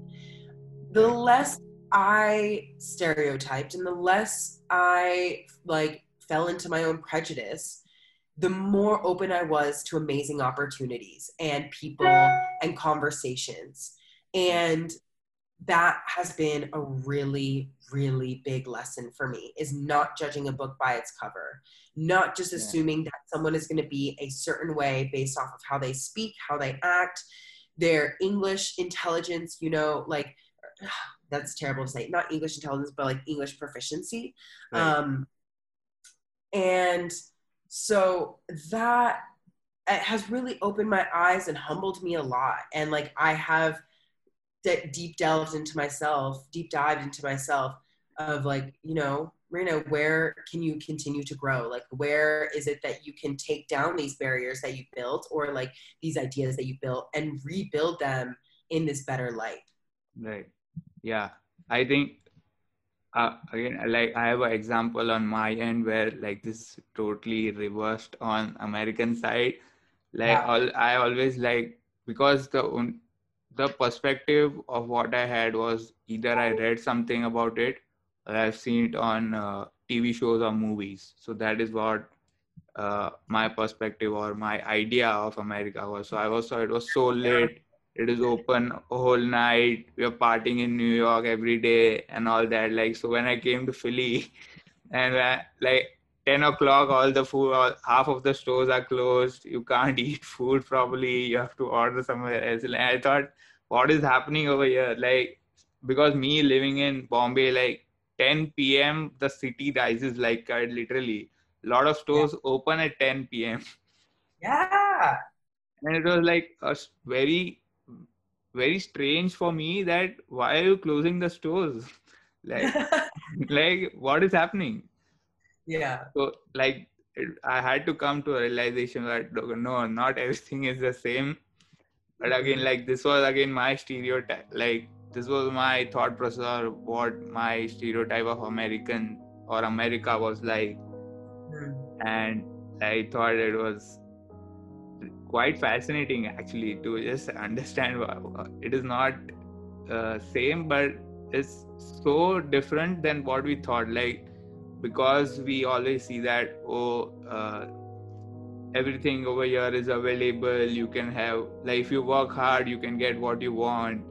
Speaker 2: The less I stereotyped and the less I like fell into my own prejudice, the more open I was to amazing opportunities and people and conversations. And that has been a really, really big lesson for me is not judging a book by its cover, not just assuming that someone is going to be a certain way based off of how they speak, how they act, their English intelligence, you know, like that's terrible to say, not English intelligence, but like English proficiency. Right. Um, and so that has really opened my eyes and humbled me a lot. And like I have de- deep delved into myself, deep dived into myself of like, you know, Marina, where can you continue to grow? Like, where is it that you can take down these barriers that you built or like these ideas that you built and rebuild them in this better light?
Speaker 1: Right. Yeah. I think uh, again like i have an example on my end where like this totally reversed on american side. Like yeah. all, i always like because the the perspective of what i had was either i read something about it or i've seen it on uh, tv shows or movies. So that is what uh, my perspective or my idea of america was. So i was so it was so late it is open a whole night. We are partying in new york every day and all that. Like so when i came to philly and like 10 o'clock all the food all, half of the stores are closed. You can't eat food properly. You have to order somewhere else. And i thought what is happening over here? Like because me living in bombay like 10 p.m the city rises like literally. A lot of stores yeah. open at 10 p.m
Speaker 2: yeah.
Speaker 1: And it was like a very very strange for me that why are you closing the stores? Like like what is happening?
Speaker 2: Yeah.
Speaker 1: So like i had to come to a realization that no not everything is the same. But again like this was again my stereotype like this was my thought process or what my stereotype of american or america was like. Mm. and i thought it was quite fascinating actually to just understand it is not uh, same but it's so different than what we thought like because we always see that oh uh, everything over here is available you can have like if you work hard you can get what you want.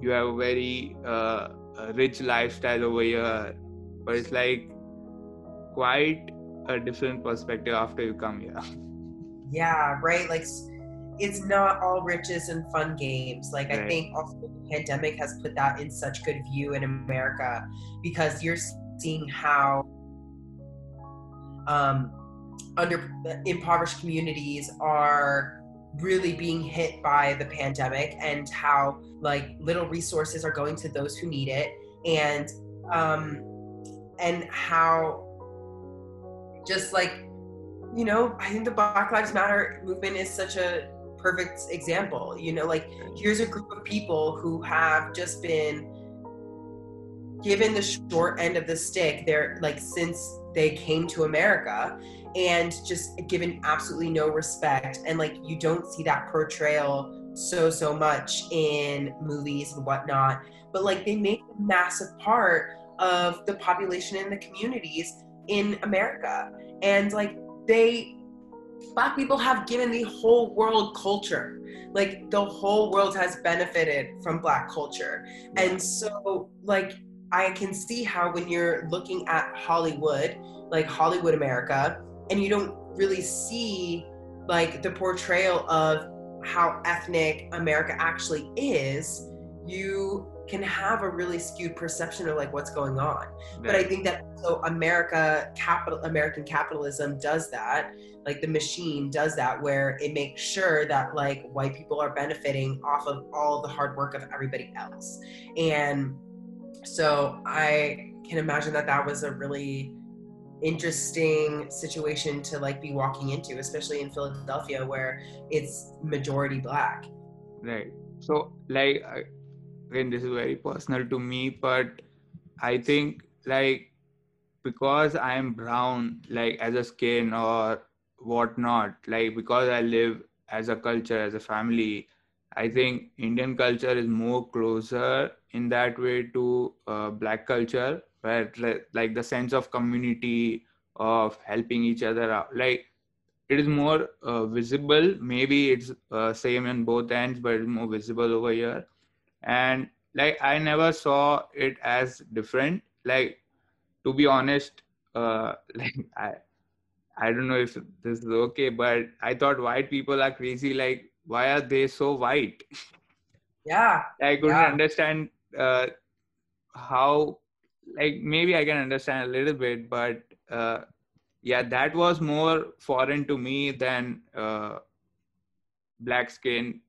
Speaker 1: You have a very uh, rich lifestyle over here but it's like quite a different perspective after you come here
Speaker 2: yeah right like it's not all riches and fun games like right. i think also the pandemic has put that in such good view in america because you're seeing how um, under impoverished communities are really being hit by the pandemic and how like little resources are going to those who need it and um and how just like you know, I think the Black Lives Matter movement is such a perfect example. You know, like here's a group of people who have just been given the short end of the stick there like since they came to America and just given absolutely no respect and like you don't see that portrayal so so much in movies and whatnot but like they make a massive part of the population in the communities in America. And like they black people have given the whole world culture. Like the whole world has benefited from black culture. And so like I can see how when you're looking at Hollywood, like Hollywood America, and you don't really see like the portrayal of how ethnic America actually is, you can have a really skewed perception of like what's going on. Right. But I think that so America capital American capitalism does that. Like the machine does that where it makes sure that like white people are benefiting off of all the hard work of everybody else. And so I can imagine that that was a really interesting situation to like be walking into, especially in Philadelphia where it's majority black.
Speaker 1: Right. So like again, this is very personal to me, but I think like because I am brown, like as a skin or whatnot, like because I live as a culture, as a family, I think Indian culture is more closer in that way to uh, black culture where like the sense of community of helping each other out like it is more uh, visible. Maybe it's uh, same in both ends but it's more visible over here and like i never saw it as different like to be honest uh like i i don't know if this is okay but i thought white people are crazy like why are they so white
Speaker 2: yeah
Speaker 1: i couldn't
Speaker 2: yeah.
Speaker 1: understand uh how like maybe I can understand a little bit, but uh, yeah, that was more foreign to me than uh, black skin,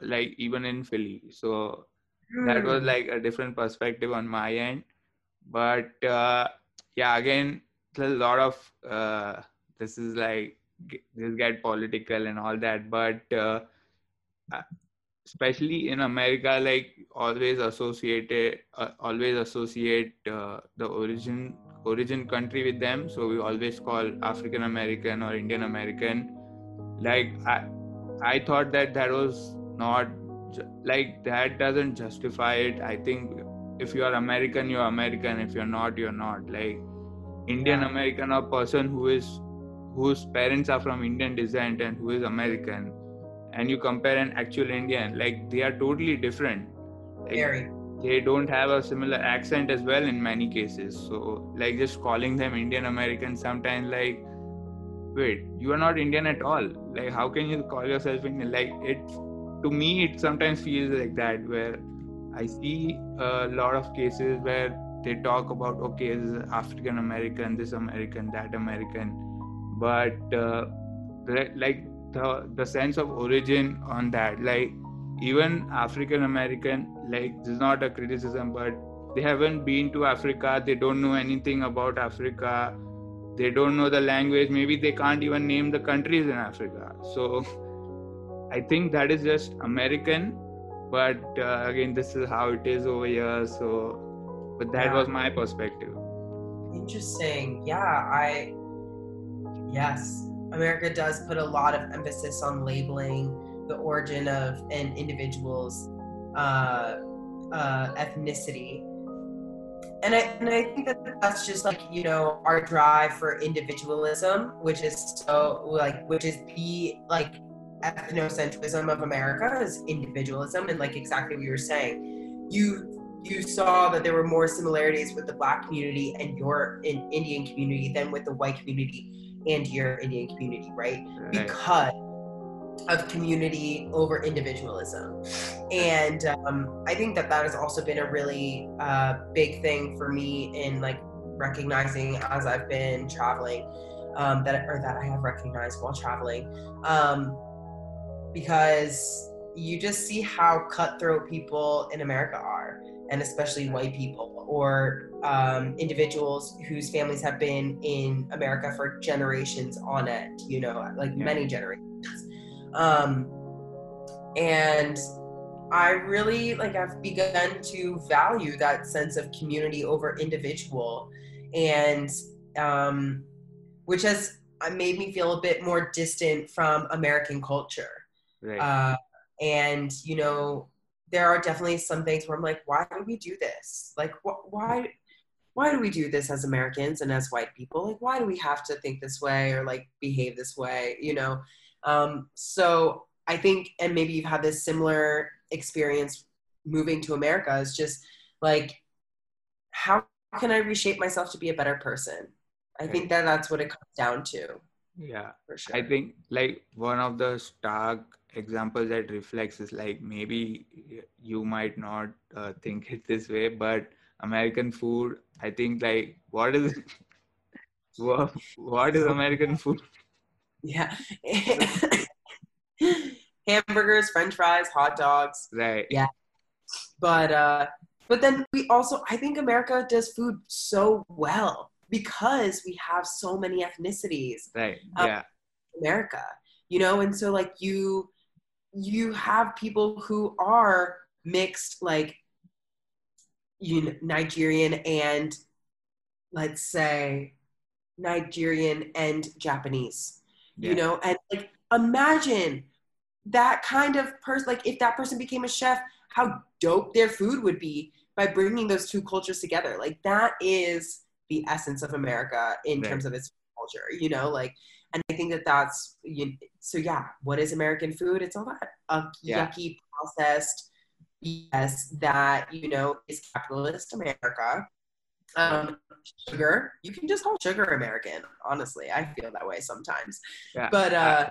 Speaker 1: like even in Philly. So mm. that was hmm. like a different perspective on my end. But uh, yeah, again, a lot of uh, this is like this get political and all that, but uh, especially in america like always associated uh, always associate uh, the origin origin country with them so we always call african american or indian american like i i thought that that was not like that doesn't justify it i think if you are american you're american if you're not you're not like indian american or person who is whose parents are from indian descent and who is american and you compare an actual Indian, like they are totally different.
Speaker 2: Like, Very.
Speaker 1: They don't have a similar accent as well in many cases. So, like, just calling them Indian American sometimes, like, wait, you are not Indian at all. Like, how can you call yourself Indian? Like, it to me, it sometimes feels like that, where I see a lot of cases where they talk about, okay, this is African American, this American, that American, but uh, like the the sense of origin on that like even african american like this is not a criticism but they haven't been to africa they don't know anything about africa they don't know the language maybe they can't even name the countries in africa. So i think that is just american but uh, again this is how it is over here so but that yeah. was my perspective
Speaker 2: interesting yeah i yes America does put a lot of emphasis on labeling the origin of an individual's uh, uh, ethnicity. And I, and I think that that's just like, you know, our drive for individualism, which is so, like, which is the, like, ethnocentrism of America is individualism. And, like, exactly what you were saying. You you saw that there were more similarities with the black community and your in Indian community than with the white community and your Indian community, right? right. Because of community over individualism. And um, I think that that has also been a really uh, big thing for me in like recognizing as I've been traveling um, that or that I have recognized while traveling, um, because you just see how cutthroat people in America are, and especially white people or um, individuals whose families have been in America for generations on end, you know, like many generations. Um, and I really like I've begun to value that sense of community over individual, and um, which has uh, made me feel a bit more distant from American culture. Right. Uh, and you know, there are definitely some things where I'm like, why do we do this? Like, wh- why? why do we do this as Americans and as white people? Like, why do we have to think this way or like behave this way? You know? Um, so I think, and maybe you've had this similar experience moving to America is just like, how can I reshape myself to be a better person? I think that that's what it comes down to.
Speaker 1: Yeah,
Speaker 2: for sure.
Speaker 1: I think like one of the stark examples that reflects is like maybe you might not uh, think it this way, but American food, I think like what is what, what is American food?
Speaker 2: Yeah. Hamburgers, french fries, hot dogs.
Speaker 1: Right.
Speaker 2: Yeah. But uh but then we also I think America does food so well because we have so many ethnicities.
Speaker 1: Right. Yeah.
Speaker 2: America. You know, and so like you you have people who are mixed like you know, Nigerian and let's say Nigerian and Japanese. Yeah. You know, and like imagine that kind of person like if that person became a chef, how dope their food would be by bringing those two cultures together. Like that is the essence of America in right. terms of its culture, you know, like and I think that that's you, so yeah. What is American food? It's all that uh, yeah. yucky processed BS that you know is capitalist America. Um, sugar, you can just call sugar American. Honestly, I feel that way sometimes. Yeah. But uh,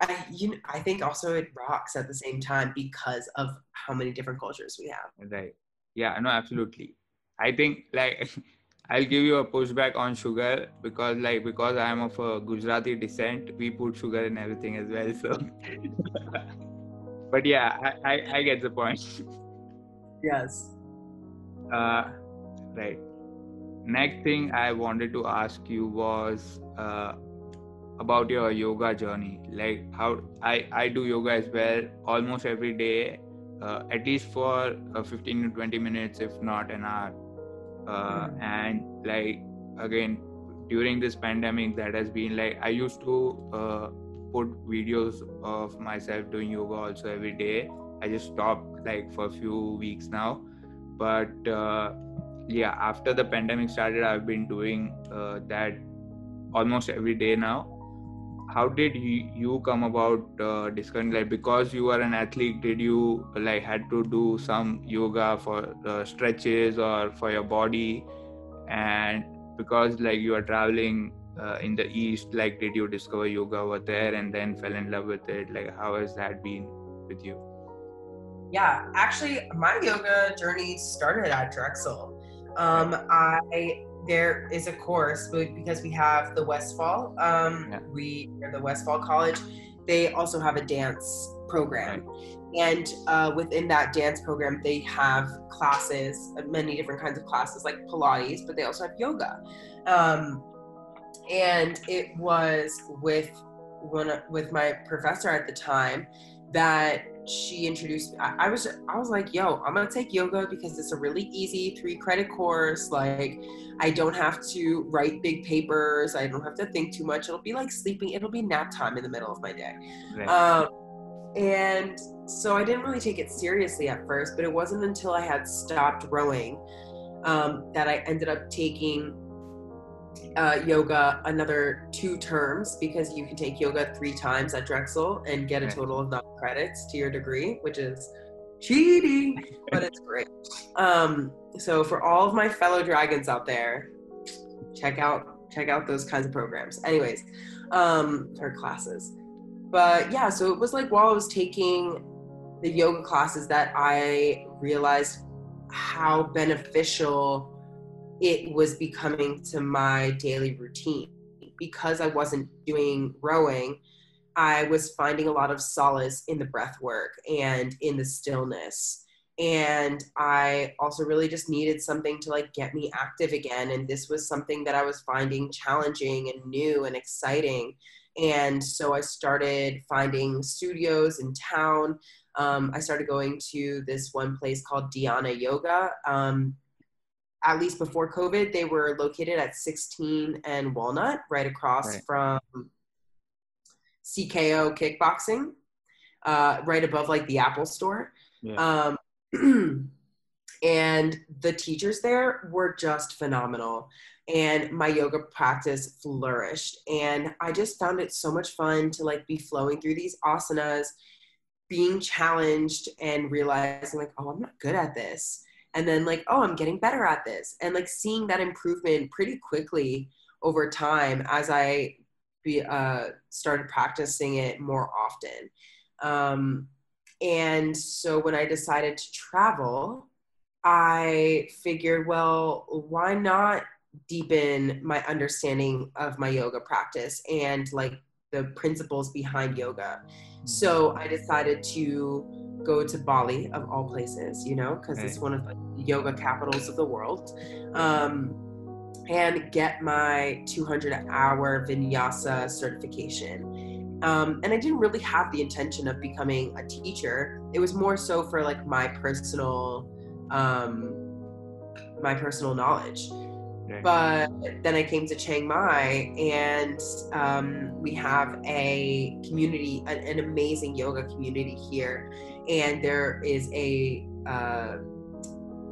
Speaker 2: I you know, I think also it rocks at the same time because of how many different cultures we have.
Speaker 1: Right. Yeah. No. Absolutely. I think like I'll give you a pushback on sugar because like because I am of a Gujarati descent, we put sugar in everything as well. So, but yeah, I, I, I get the point.
Speaker 2: Yes.
Speaker 1: Uh, right. Next thing I wanted to ask you was uh, about your yoga journey. Like how I I do yoga as well, almost every day, uh, at least for uh, 15 to 20 minutes, if not an hour uh, and like again during this pandemic that has been like i used to uh, put videos of myself doing yoga also every day. I just stopped like for a few weeks now. But uh, yeah after the pandemic started i've been doing uh, that almost every day now how did you, come about uh, discovering like because you are an athlete did you like had to do some yoga for uh, stretches or for your body? And because like you are traveling uh, in the east like did you discover yoga over there and then fell in love with it? Like how has that been with you?
Speaker 2: Yeah actually my yoga journey started at drexel. Um, i there is a course because we have the Westphal. Um, yeah. We are the Westphal College. They also have a dance program, right. and uh, within that dance program, they have classes, many different kinds of classes like Pilates, but they also have yoga. Um, and it was with one with my professor at the time that she introduced I, I, was I was like, yo, I'm gonna take yoga because it's a really easy three credit course. Like I don't have to write big papers. I don't have to think too much. It'll be like sleeping, it'll be nap time in the middle of my day. Right. Um, and so I didn't really take it seriously at first, but it wasn't until I had stopped rowing um, that I ended up taking uh, yoga another two terms because you can take yoga three times at Drexel and get a total of nine credits to your degree, which is cheating, but it's great. Um, so for all of my fellow dragons out there, check out check out those kinds of programs. Anyways, um, or classes. But yeah, so it was like while I was taking the yoga classes that I realized how beneficial it was becoming to my daily routine. Because I wasn't doing rowing, I was finding a lot of solace in the breath work and in the stillness. And I also really just needed something to like get me active again. And this was something that I was finding challenging and new and exciting. And so I started finding studios in town. Um, I started going to this one place called Dhyana Yoga. Um, at least before COVID, they were located at 16 and Walnut, right across right. from CKO Kickboxing, uh, right above like the Apple store. Yeah. Um, and the teachers there were just phenomenal and my yoga practice flourished and i just found it so much fun to like be flowing through these asanas being challenged and realizing like oh i'm not good at this and then like oh i'm getting better at this and like seeing that improvement pretty quickly over time as i be, uh, started practicing it more often um, and so when i decided to travel I figured, well, why not deepen my understanding of my yoga practice and like the principles behind yoga? So I decided to go to Bali, of all places, you know, because it's one of the yoga capitals of the world. Um, and get my 200 hour vinyasa certification. Um, and I didn't really have the intention of becoming a teacher. It was more so for like my personal um, my personal knowledge. But then I came to Chiang Mai, and um, we have a community, an, an, amazing yoga community here. And there is a uh,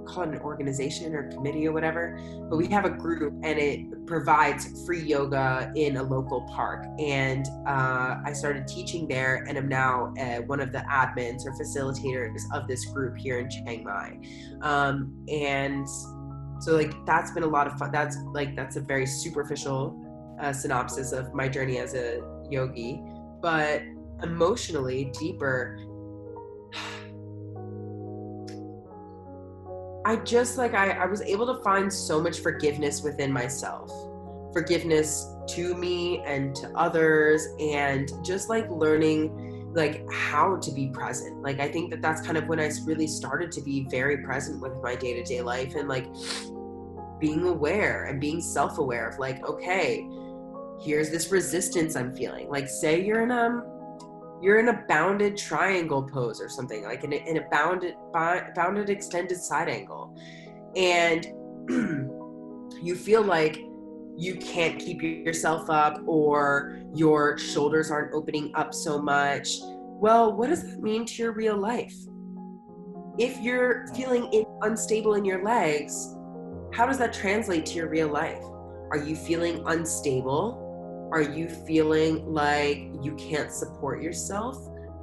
Speaker 2: call an organization or committee or whatever, but we have a group and it provides free yoga in a local park. And uh, I started teaching there and I'm now uh, one of the admins or facilitators of this group here in Chiang Mai. Um, and so like that's been a lot of fun. That's like that's a very superficial uh, synopsis of my journey as a yogi, but emotionally deeper I just like I, I was able to find so much forgiveness within myself. Forgiveness to me and to others and just like learning like how to be present. Like I think that that's kind of when I really started to be very present with my day-to-day life and like being aware and being self-aware of like okay, here's this resistance I'm feeling. Like say you're in um, you're in a bounded triangle pose or something like in a, in a bounded bounded extended side angle. And you feel like you can't keep yourself up or your shoulders aren't opening up so much. Well what does that mean to your real life? If you're feeling in, unstable in your legs how does that translate to your real life? Are you feeling unstable are you feeling like you can't support yourself?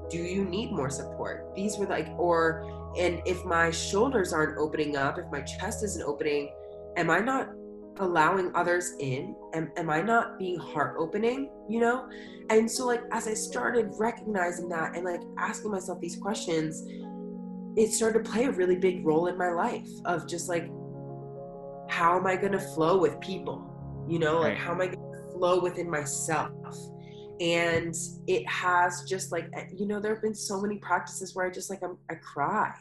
Speaker 2: Do you need more support? These were like, or, and if my shoulders aren't opening up, if my chest isn't opening, am I not allowing others in? Am, am I not being heart opening, you know? And so, like, as I started recognizing that and like asking myself these questions, it started to play a really big role in my life of just like, how am I going to flow with people? You know, like, how am I going flow within myself. And it has just like eh, you know there have been so many practices where i just like I'm, i cry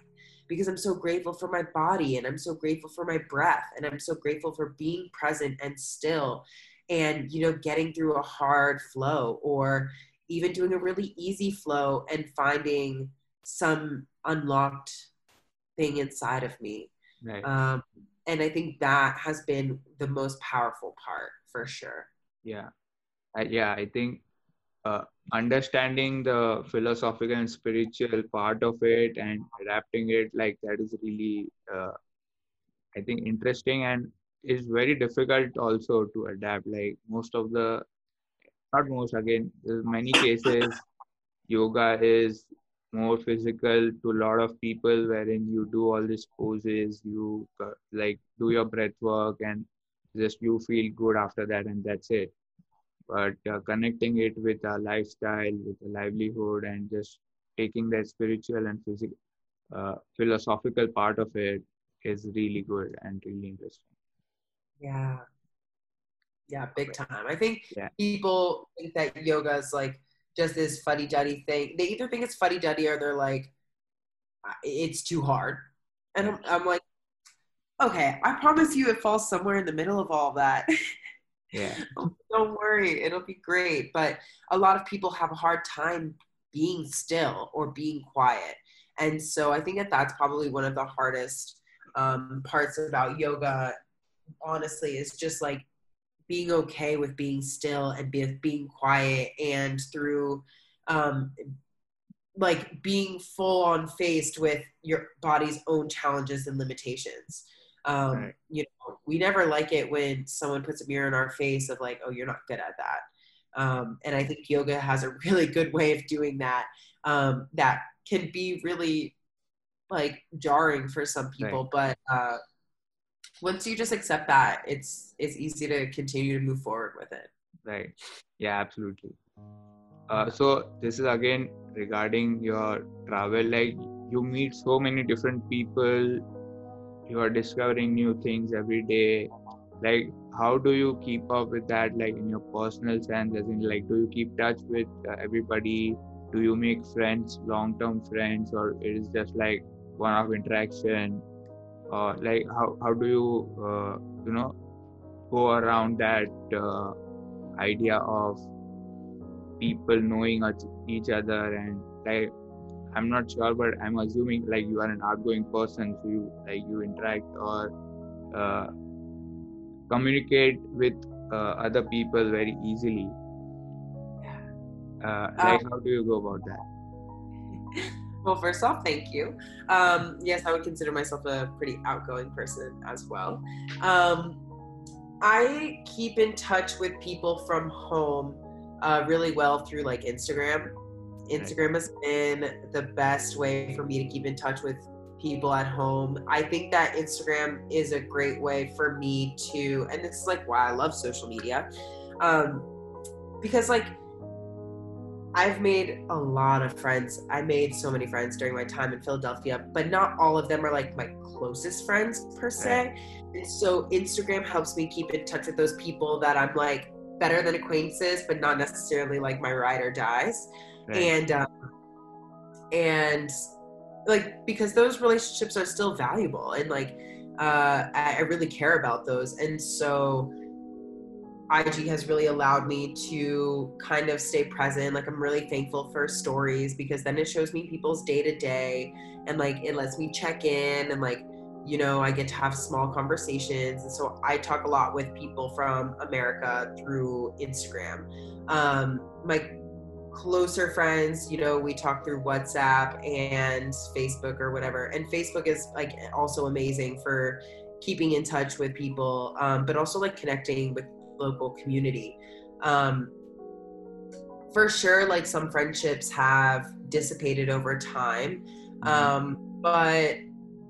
Speaker 2: because i'm so grateful for my body and i'm so grateful for my breath and i'm so grateful for being present and still and you know getting through a hard flow or even doing a really easy flow and finding some unlocked thing inside of me. Right. um, and i think that has been the most powerful part for sure
Speaker 1: yeah. I, yeah i think uh, understanding the philosophical and spiritual part of it and adapting it like that is really uh, i think interesting and is very difficult also to adapt. Like most of the not most again many cases yoga is more physical to a lot of people wherein you do all these poses you uh, like do your breath work and just you feel good after that and that's it. But uh, connecting it with a lifestyle with a livelihood and just taking that spiritual and physical uh, philosophical part of it is really good and really interesting.
Speaker 2: Yeah. Yeah big time. I think yeah. people think that yoga is like just this fuddy-duddy thing. They either think it's fuddy-duddy or they're like it's too hard. And I'm, I'm like okay i promise you it falls somewhere in the middle of all that.
Speaker 1: Yeah.
Speaker 2: Don't worry it'll be great but a lot of people have a hard time being still or being quiet. And so i think that that's probably one of the hardest um, parts about yoga honestly is just like being okay with being still and be, being quiet and through um, like being full on faced with your body's own challenges and limitations. Um,
Speaker 1: Right.
Speaker 2: You know, we never like it when someone puts a mirror in our face of like, oh, you're not good at that. Um, and I think yoga has a really good way of doing that. Um, that can be really like jarring for some people, but uh, once you just accept that, it's it's easy to continue to move forward with it.
Speaker 1: Right. Yeah, absolutely. Uh, so this is again regarding your travel. Like you meet so many different people. You are discovering new things every day. Like how do you keep up with that? Like in your personal sense, as in like, do you keep touch with uh, everybody? Do you make friends, long-term friends, or it is just like one-off interaction? Or like how how do you uh, you know go around that? Uh, idea of people knowing each other and like i'm not sure but i'm assuming like you are an outgoing person so you like you interact or uh, communicate with uh, other people very easily uh, like how do you go about that
Speaker 2: Well, first off, thank you. Um, yes, I would consider myself a pretty outgoing person as well. Um, I keep in touch with people from home uh, really well through like Instagram. Instagram has been the best way for me to keep in touch with people at home. I think that Instagram is a great way for me to, and this is like why I love social media, um, because like I've made a lot of friends. I made so many friends during my time in Philadelphia, but not all of them are like my closest friends per se. And so Instagram helps me keep in touch with those people that I'm like better than acquaintances, but not necessarily like my ride or dies. And um, and like because those relationships are still valuable and like uh, I, I really care about those. And so IG has really allowed me to kind of stay present. Like I'm really thankful for stories because then it shows me people's day to day and like it lets me check in and like you know I get to have small conversations. And so I talk a lot with people from America through Instagram. Um, my closer friends, you know, we talk through WhatsApp and Facebook or whatever. And Facebook is like also amazing for keeping in touch with people, um, but also like connecting with local community. Um, for sure, like some friendships have dissipated over time, um, but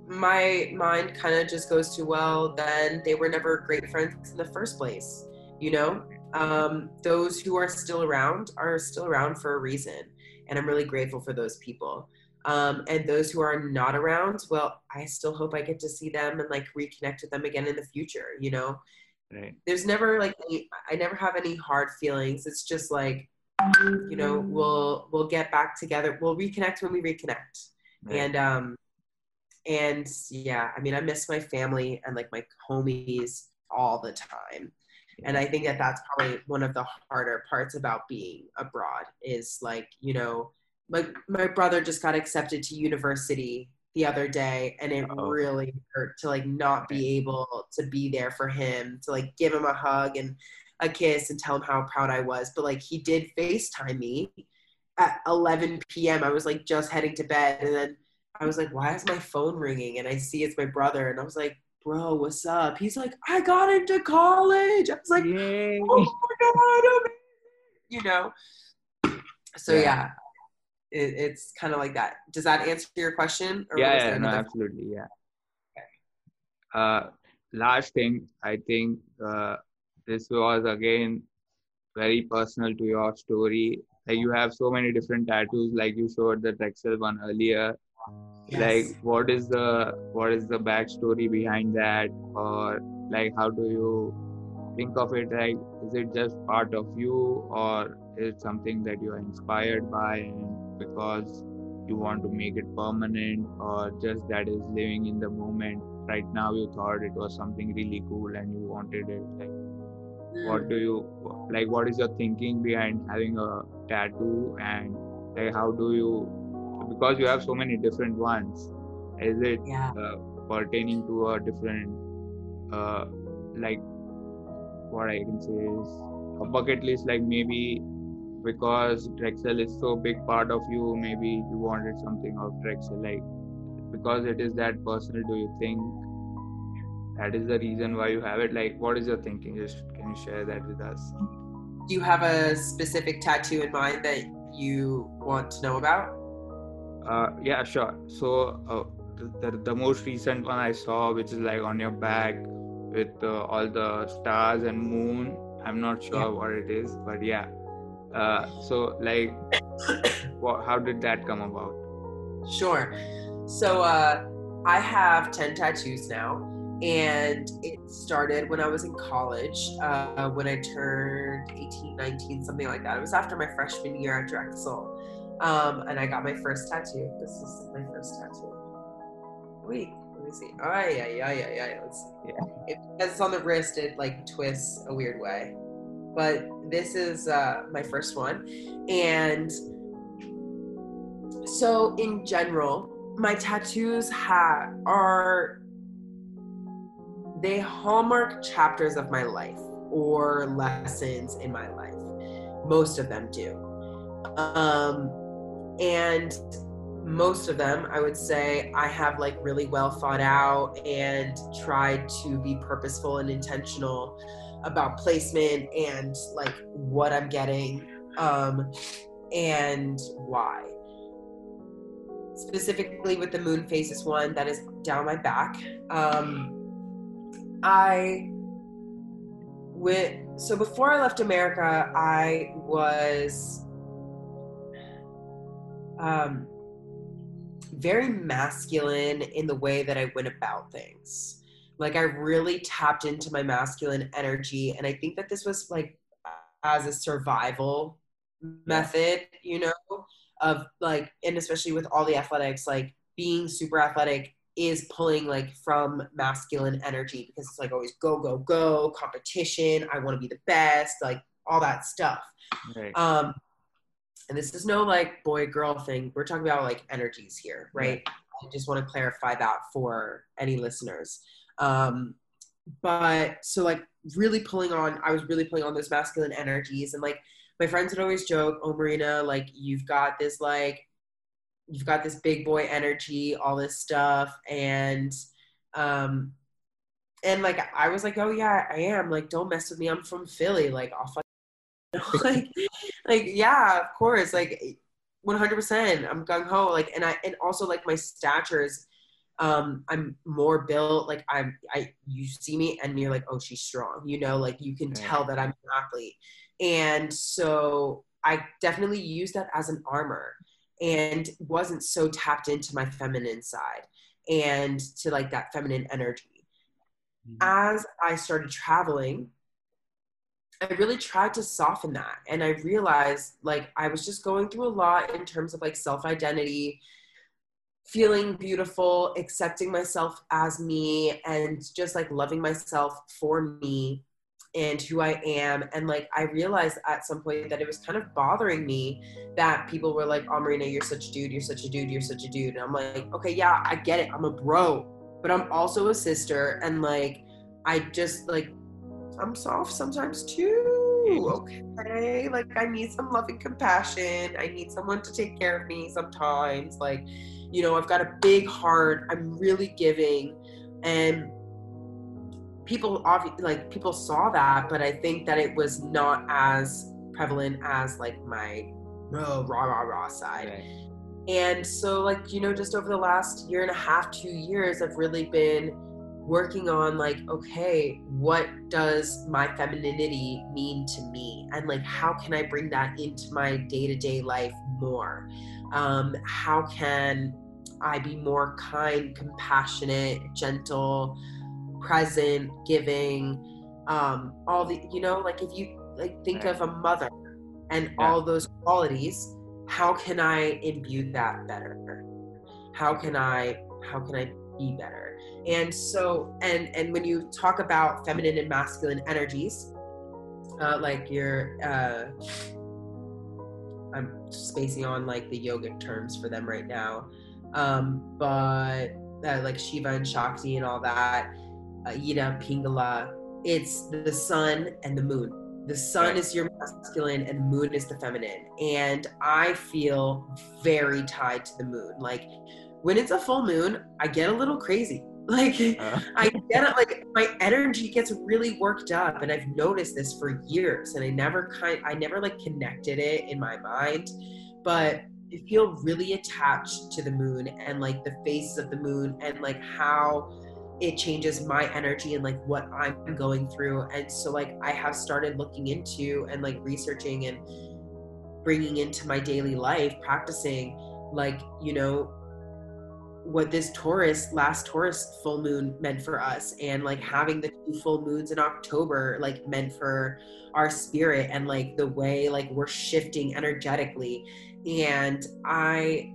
Speaker 2: my mind kind of just goes to well, then they were never great friends in the first place, you know. Um, those who are still around are still around for a reason, and I'm really grateful for those people. Um, and those who are not around, well, I still hope I get to see them and like reconnect with them again in the future. You know,
Speaker 1: right
Speaker 2: there's never like any, I never have any hard feelings. It's just like, you know, we'll we'll get back together. We'll reconnect when we reconnect.
Speaker 1: right.
Speaker 2: And um, and yeah, I mean, I miss my family and like my homies all the time. And I think that that's probably one of the harder parts about being abroad is like, you know, my my brother just got accepted to university the other day and it
Speaker 1: Uh-oh.
Speaker 2: really hurt to like not be able to be there for him to like give him a hug and a kiss and tell him how proud I was but like he did FaceTime me at 11 p.m. I was like just heading to bed and then I was like why is my phone ringing and I see it's my brother and I was like bro what's up? He's like I got into college. I was like
Speaker 1: Yay.
Speaker 2: oh my god you know? So
Speaker 1: Yeah.
Speaker 2: yeah, it, it's kind of like that. Does that answer your question or
Speaker 1: yeah, yeah no, absolutely yeah. Uh last thing i think uh, this was again very personal to your story. Like you have so many different tattoos like you showed the Drexel one earlier
Speaker 2: Yes.
Speaker 1: like what is the what is the backstory behind that? Or like how do you think of it? Like is it just part of you? Or is it something that you are inspired by and because you want to make it permanent? Or just that is living in the moment. Right now you thought it was something really cool and you wanted it. Like what do hmm. you like what is your thinking behind having a tattoo? And like how do you because you have so many different ones is it
Speaker 2: yeah
Speaker 1: uh, pertaining to a different uh like what i can say is a bucket list like maybe because Drexel is so big part of you, maybe you wanted something of Drexel, like because it is that personal. Do you think that is the reason why you have it? Like, what is your thinking? Just can you share that with us?
Speaker 2: Do you have a specific tattoo in mind that you want to know about?
Speaker 1: Uh, yeah, sure. So uh, the, the, the most recent one I saw, which is like on your back with uh, all the stars and moon. I'm not sure yeah. what it is, but yeah. Uh, so like, what, how did that come about?
Speaker 2: Sure. So uh, I have ten tattoos now, and it started when I was in college. Uh, when I turned 18, 19, something like that. It was after my freshman year at Drexel. Um, and I got my first tattoo. This is my first tattoo. Wait, let me see. Oh yeah, yeah, yeah, yeah. Let's see. Yeah. It, because it's on the wrist, it like twists a weird way. But this is uh, my first one, and so in general, my tattoos have are they hallmark chapters of my life or lessons in my life. Most of them do. Um, and most of them i would say i have like really well thought out and tried to be purposeful and intentional about placement and like what i'm getting um and why. Specifically with the moon phases one that is down my back. Um i with so before i left america i was um very masculine in the way that I went about things. Like I really tapped into my masculine energy. And I think that this was like as a survival method, you know, of like, and especially with all the athletics, like being super athletic is pulling like from masculine energy because it's like always go, go, go, competition. I want to be the best, like all that stuff. Right. Um, and this is no like boy girl thing. We're talking about like energies here right? I just want to clarify that for any listeners. Um but so like really pulling on i was really pulling on those masculine energies and like my friends would always joke oh marina like you've got this like you've got this big boy energy all this stuff and um and like i was like oh yeah i am. Like don't mess with me. I'm from philly. Like i'll like, like yeah, of course, like 100%. I'm gung ho. Like, and I and also like my stature is, um, I'm more built. Like I'm, I you see me and you're like, oh, she's strong. You know, like you can yeah. tell that I'm an athlete, and so I definitely use that as an armor, and wasn't so tapped into my feminine side and to like that feminine energy. Mm-hmm. As I started traveling I really tried to soften that. And I realized like I was just going through a lot in terms of like self identity, feeling beautiful, accepting myself as me, and just like loving myself for me and who I am. And like I realized at some point that it was kind of bothering me that people were like, Oh, Marina, you're such a dude, you're such a dude, you're such a dude. And I'm like, okay, yeah, I get it. I'm a bro, but I'm also a sister. And like, I just like I'm soft sometimes too. Mm-hmm. Okay. Like I need some loving compassion. I need someone to take care of me sometimes. Like, you know, I've got a big heart. I'm really giving. And people obviously like people saw that, but I think that it was not as prevalent as like my oh. raw rah rah side. Right. And so like, you know, just over the last year and a half, two years, I've really been working on like okay what does my femininity mean to me? And like how can i bring that into my day-to-day life more? Um, how can i be more kind compassionate gentle present giving? Um, all the you know like if you like think of a mother and yeah. all those qualities how can i imbue that better? How can i how can i be better and so and and when you talk about feminine and masculine energies uh, like your uh, i'm spacing on like the yogic terms for them right now um, but uh, like shiva and shakti and all that uh, Ida, Pingala, it's the sun and the moon. the sun is your masculine and the moon is the feminine. And i feel very tied to the moon. Like when it's a full moon i get a little crazy like uh. i get it like my energy gets really worked up and i've noticed this for years and i never kind i never like connected it in my mind but I feel really attached to the moon and like the phases of the moon and like how it changes my energy and like what I'm going through. And so like I have started looking into and like researching and bringing into my daily life, practicing like, you know, what this Taurus last Taurus full moon meant for us and like having the two full moons in October like meant for our spirit and like the way like we're shifting energetically and I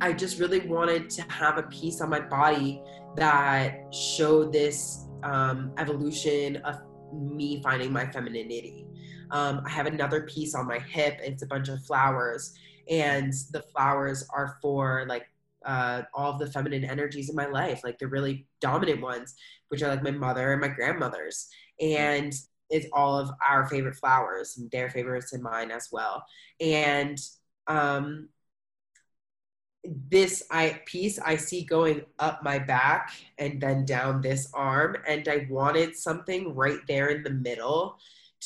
Speaker 2: I just really wanted to have a piece on my body that showed this um, evolution of me finding my femininity. Um, I have another piece on my hip. It's a bunch of flowers, and the flowers are for like uh, all of the feminine energies in my life, like the really dominant ones, which are like my mother and my grandmother's. And it's all of our favorite flowers and their favorites and mine as well. And um, this I piece I see going up my back and then down this arm, and I wanted something right there in the middle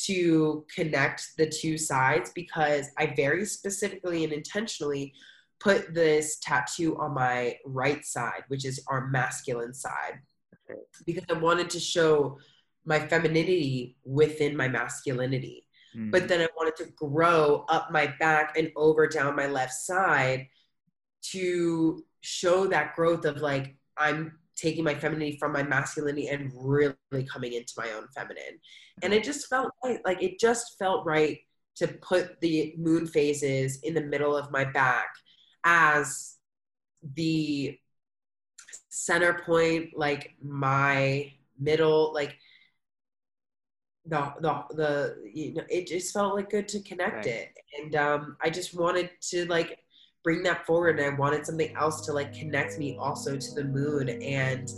Speaker 2: to connect the two sides because I very specifically and intentionally put this tattoo on my right side, which is our masculine side, because I wanted to show my femininity within my masculinity. Mm-hmm. But then I wanted to grow up my back and over down my left side to show that growth of like, I'm taking my femininity from my masculinity and really coming into my own feminine. And it just felt right. Like it just felt right to put the moon phases in the middle of my back as the center point, like my middle, like the the the you know it just felt like good to connect right. it and um i just wanted to like bring that forward and i wanted something else to like connect me also to the moon and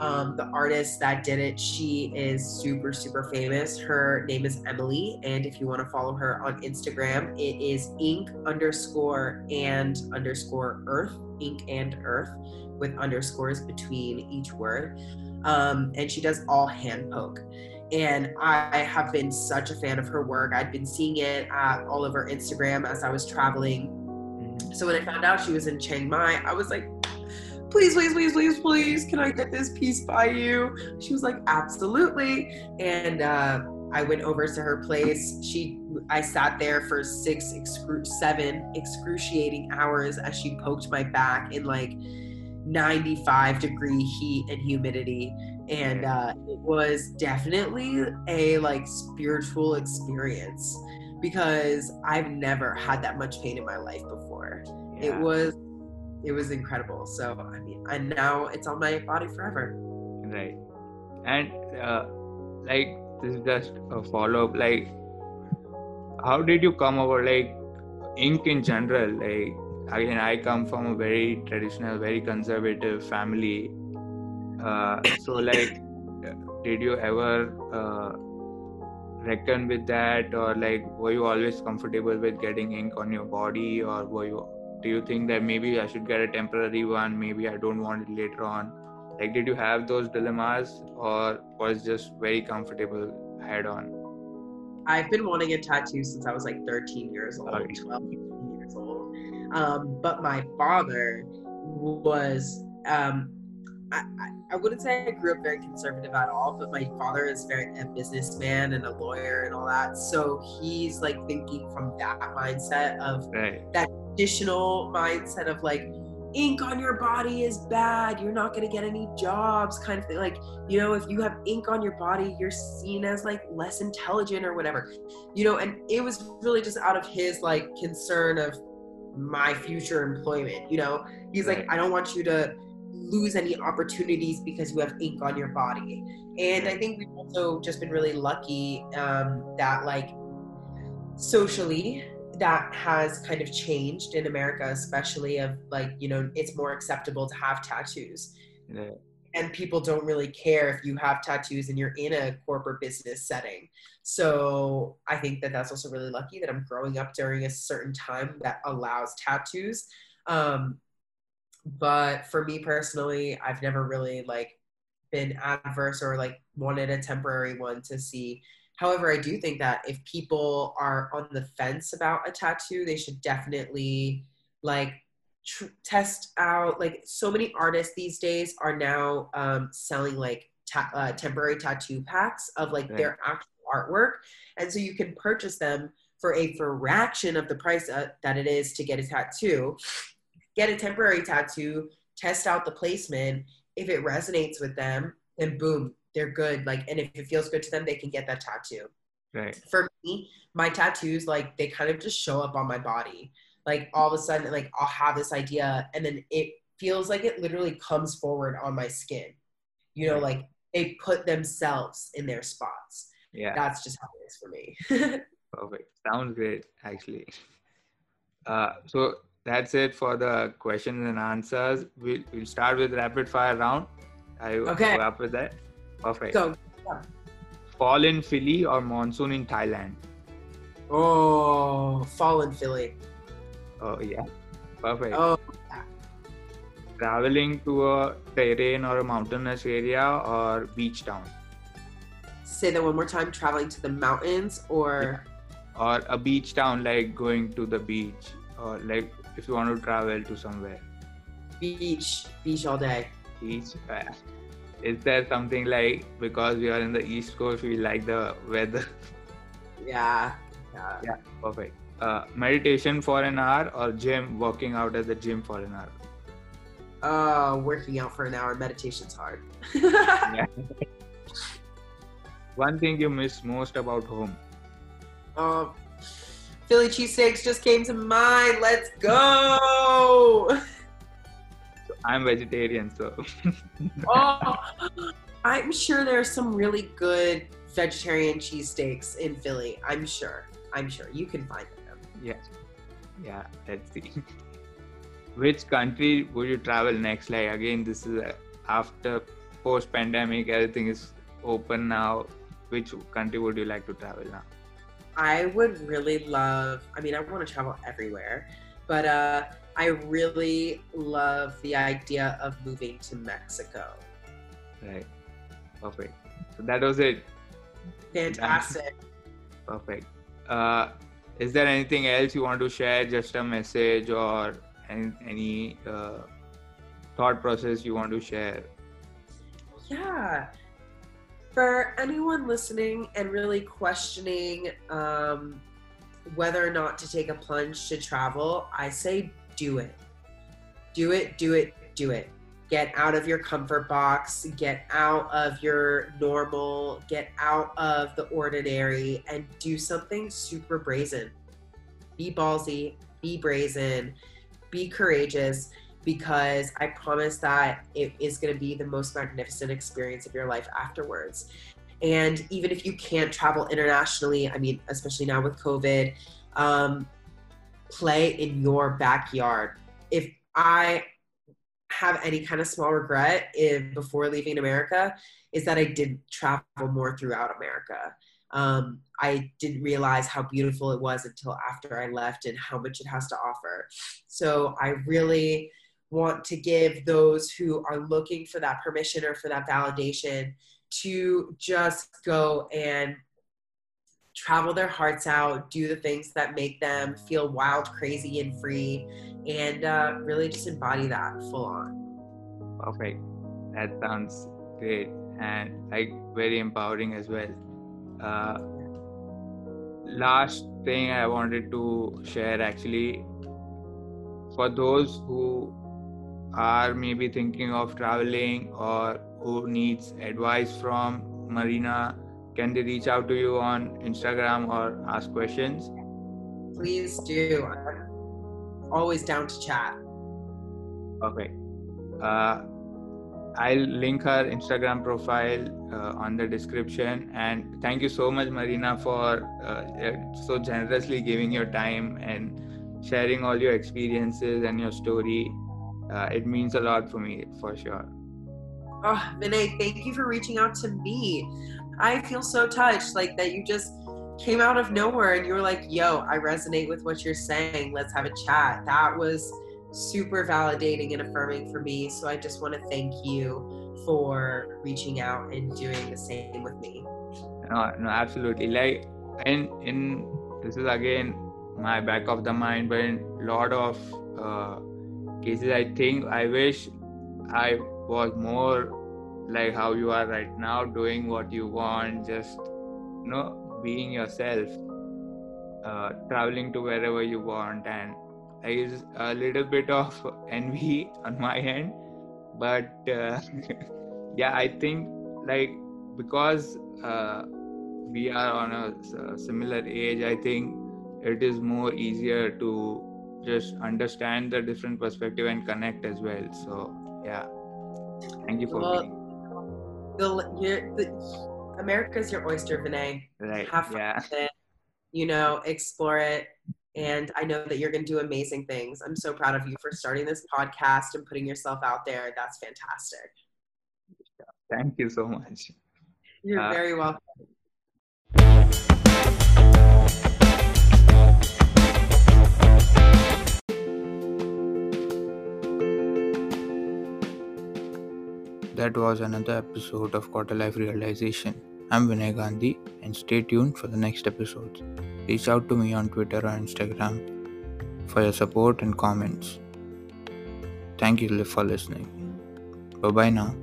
Speaker 2: um, the artist that did it she is super super famous her name is emily and if you want to follow her on instagram it is ink underscore and underscore earth ink and earth with underscores between each word um, and she does all hand poke and I have been such a fan of her work. I'd been seeing it at all over Instagram as I was traveling. Mm-hmm. So when I found out she was in Chiang Mai, I was like, please, please, please, please, please, can I get this piece by you? She was like, absolutely. And uh, I went over to her place. She, I sat there for six, excru- seven excruciating hours as she poked my back in like 95 degree heat and humidity and uh, it was definitely a like spiritual experience because I've never had that much pain in my life before. Yeah. It was it was incredible. So I mean, and now it's on my body forever.
Speaker 1: Right, and uh, like this is just a follow up. Like, how did you come over like ink in general? Like, again, I come from a very traditional, very conservative family uh, so like did you ever uh, reckon with that or like were you always comfortable with getting ink on your body or were you do you think that maybe i should get a temporary one maybe i don't want it later on like did you have those dilemmas or was just very comfortable head on
Speaker 2: i've been wanting a tattoo since i was like 13 years old okay. 12 years old um, but my father was um, I, I wouldn't say I grew up very conservative at all, but my father is very a businessman and a lawyer and all that. So he's like thinking from that mindset of right. that traditional mindset of like ink on your body is bad. You're not going to get any jobs, kind of thing. Like, you know, if you have ink on your body, you're seen as like less intelligent or whatever, you know. And it was really just out of his like concern of my future employment, you know. He's right. like, I don't want you to lose any opportunities because you have ink on your body. And I think we've also just been really lucky um, that, like, socially, that has kind of changed in America, especially of like, you know, it's more acceptable to have tattoos. Yeah. and people don't really care if you have tattoos and you're in a corporate business setting. So I think that that's also really lucky that I'm growing up during a certain time that allows tattoos. Um, but for me personally, I've never really like been adverse or like wanted a temporary one to see. However, I do think that if people are on the fence about a tattoo, they should definitely like tr- test out. Like so many artists these days are now um, selling like ta- uh, temporary tattoo packs of like right. their actual artwork, and so you can purchase them for a fraction of the price uh, that it is to get a tattoo. Get a temporary tattoo, test out the placement. If it resonates with them, then boom, they're good. Like, and if it feels good to them, they can get that tattoo.
Speaker 1: Right.
Speaker 2: For me, my tattoos, like, they kind of just show up on my body. Like, all of a sudden, like, I'll have this idea, and then it feels like it literally comes forward on my skin. You know, like they put themselves in their spots
Speaker 1: yeah
Speaker 2: that's just how it is for me
Speaker 1: perfect sounds great actually uh, so that's it for the questions and answers we'll, we'll start with rapid fire round you
Speaker 2: okay
Speaker 1: up with that perfect.
Speaker 2: Go yeah.
Speaker 1: fall in philly or monsoon in thailand?
Speaker 2: Oh fall in philly.
Speaker 1: Oh yeah. Perfect.
Speaker 2: Oh
Speaker 1: traveling to a terrain or a mountainous area or beach town?
Speaker 2: Say that one more time traveling to the mountains or?
Speaker 1: Or a beach town like going to the beach or like if you want to travel to somewhere?
Speaker 2: Beach beach all day.
Speaker 1: Beach is there something like because we are in the east coast we like the weather
Speaker 2: yeah yeah,
Speaker 1: yeah perfect uh, meditation for an hour or gym working out at the gym for an hour
Speaker 2: uh working out for an hour meditation's hard yeah.
Speaker 1: One thing you miss most about home?
Speaker 2: Um, Philly cheesesteaks just came to mind. Let's go.
Speaker 1: I'm vegetarian, so.
Speaker 2: oh, I'm sure there's some really good vegetarian cheesesteaks in Philly. I'm sure. I'm sure you can find them.
Speaker 1: Yeah. Yeah. Let's see. Which country would you travel next? Like again, this is after post pandemic, everything is open now which country would you like to travel now?
Speaker 2: I would really love, I mean, I want to travel everywhere, but uh, I really love the idea of moving to Mexico.
Speaker 1: Right. Perfect. So that was it.
Speaker 2: Fantastic.
Speaker 1: Perfect. Uh, is there anything else you want to share? Just a message or any, any uh, thought process you want to share?
Speaker 2: Yeah for anyone listening and really questioning um, whether or not to take a plunge to travel, I say do it. Do it, do it, do it. Get out of your comfort box, get out of your normal, get out of the ordinary, and do something super brazen. Be ballsy, be brazen, be courageous because I promise that it is going to be the most magnificent experience of your life afterwards. And even if you can't travel internationally, I mean, especially now with COVID, um, play in your backyard. If I have any kind of small regret if before leaving America, is that I didn't travel more throughout America. Um, I didn't realize how beautiful it was until after I left and how much it has to offer. So I really want to give those who are looking for that permission or for that validation to just go and travel their hearts out, do the things that make them feel wild, crazy, and free, and uh, really just embody that full on.
Speaker 1: Perfect. That sounds great and like very empowering as well. Uh, last thing I wanted to share actually for those who are maybe thinking of traveling or who needs advice from Marina, can they reach out to you on Instagram or ask questions?
Speaker 2: Please do. I'm always down to chat.
Speaker 1: Okay. Uh, I'll link her Instagram profile uh, on the description. And thank you so much, Marina, for uh, so generously giving your time and sharing all your experiences and your story uh, it means a lot for me for sure
Speaker 2: Oh, Vinay, thank you for reaching out to me. I feel so touched, like that you just came out of nowhere and you were like, yo, I resonate with what you're saying. Let's have a chat. That was super validating and affirming for me. So I just want to thank you for reaching out and doing the same with me.
Speaker 1: No, no, absolutely. Like, in in this is again my back of the mind, but in a lot of uh, cases, I think I wish I was more like how you are right now, doing what you want, just you know, being yourself, uh, traveling to wherever you want, and is a little bit of envy on my end, but uh, yeah, I think like because uh, we are on a, a similar age, I think it is more easier to just understand the different perspective and connect as well. So yeah, thank you for well, being.
Speaker 2: The, you're, the, America's your oyster, Vinay.
Speaker 1: Right.
Speaker 2: Have fun
Speaker 1: yeah.
Speaker 2: with it. You know, explore it and I know that you're going to do amazing things. I'm so proud of you for starting this podcast and putting yourself out there. That's fantastic.
Speaker 1: Thank you so much.
Speaker 2: You're uh, very welcome.
Speaker 1: That was another episode of Quarter Life Realization. I'm Vinay Gandhi and stay tuned for the next episodes. Reach out to me on Twitter or Instagram for your support and comments. Thank you for listening. Bye bye now.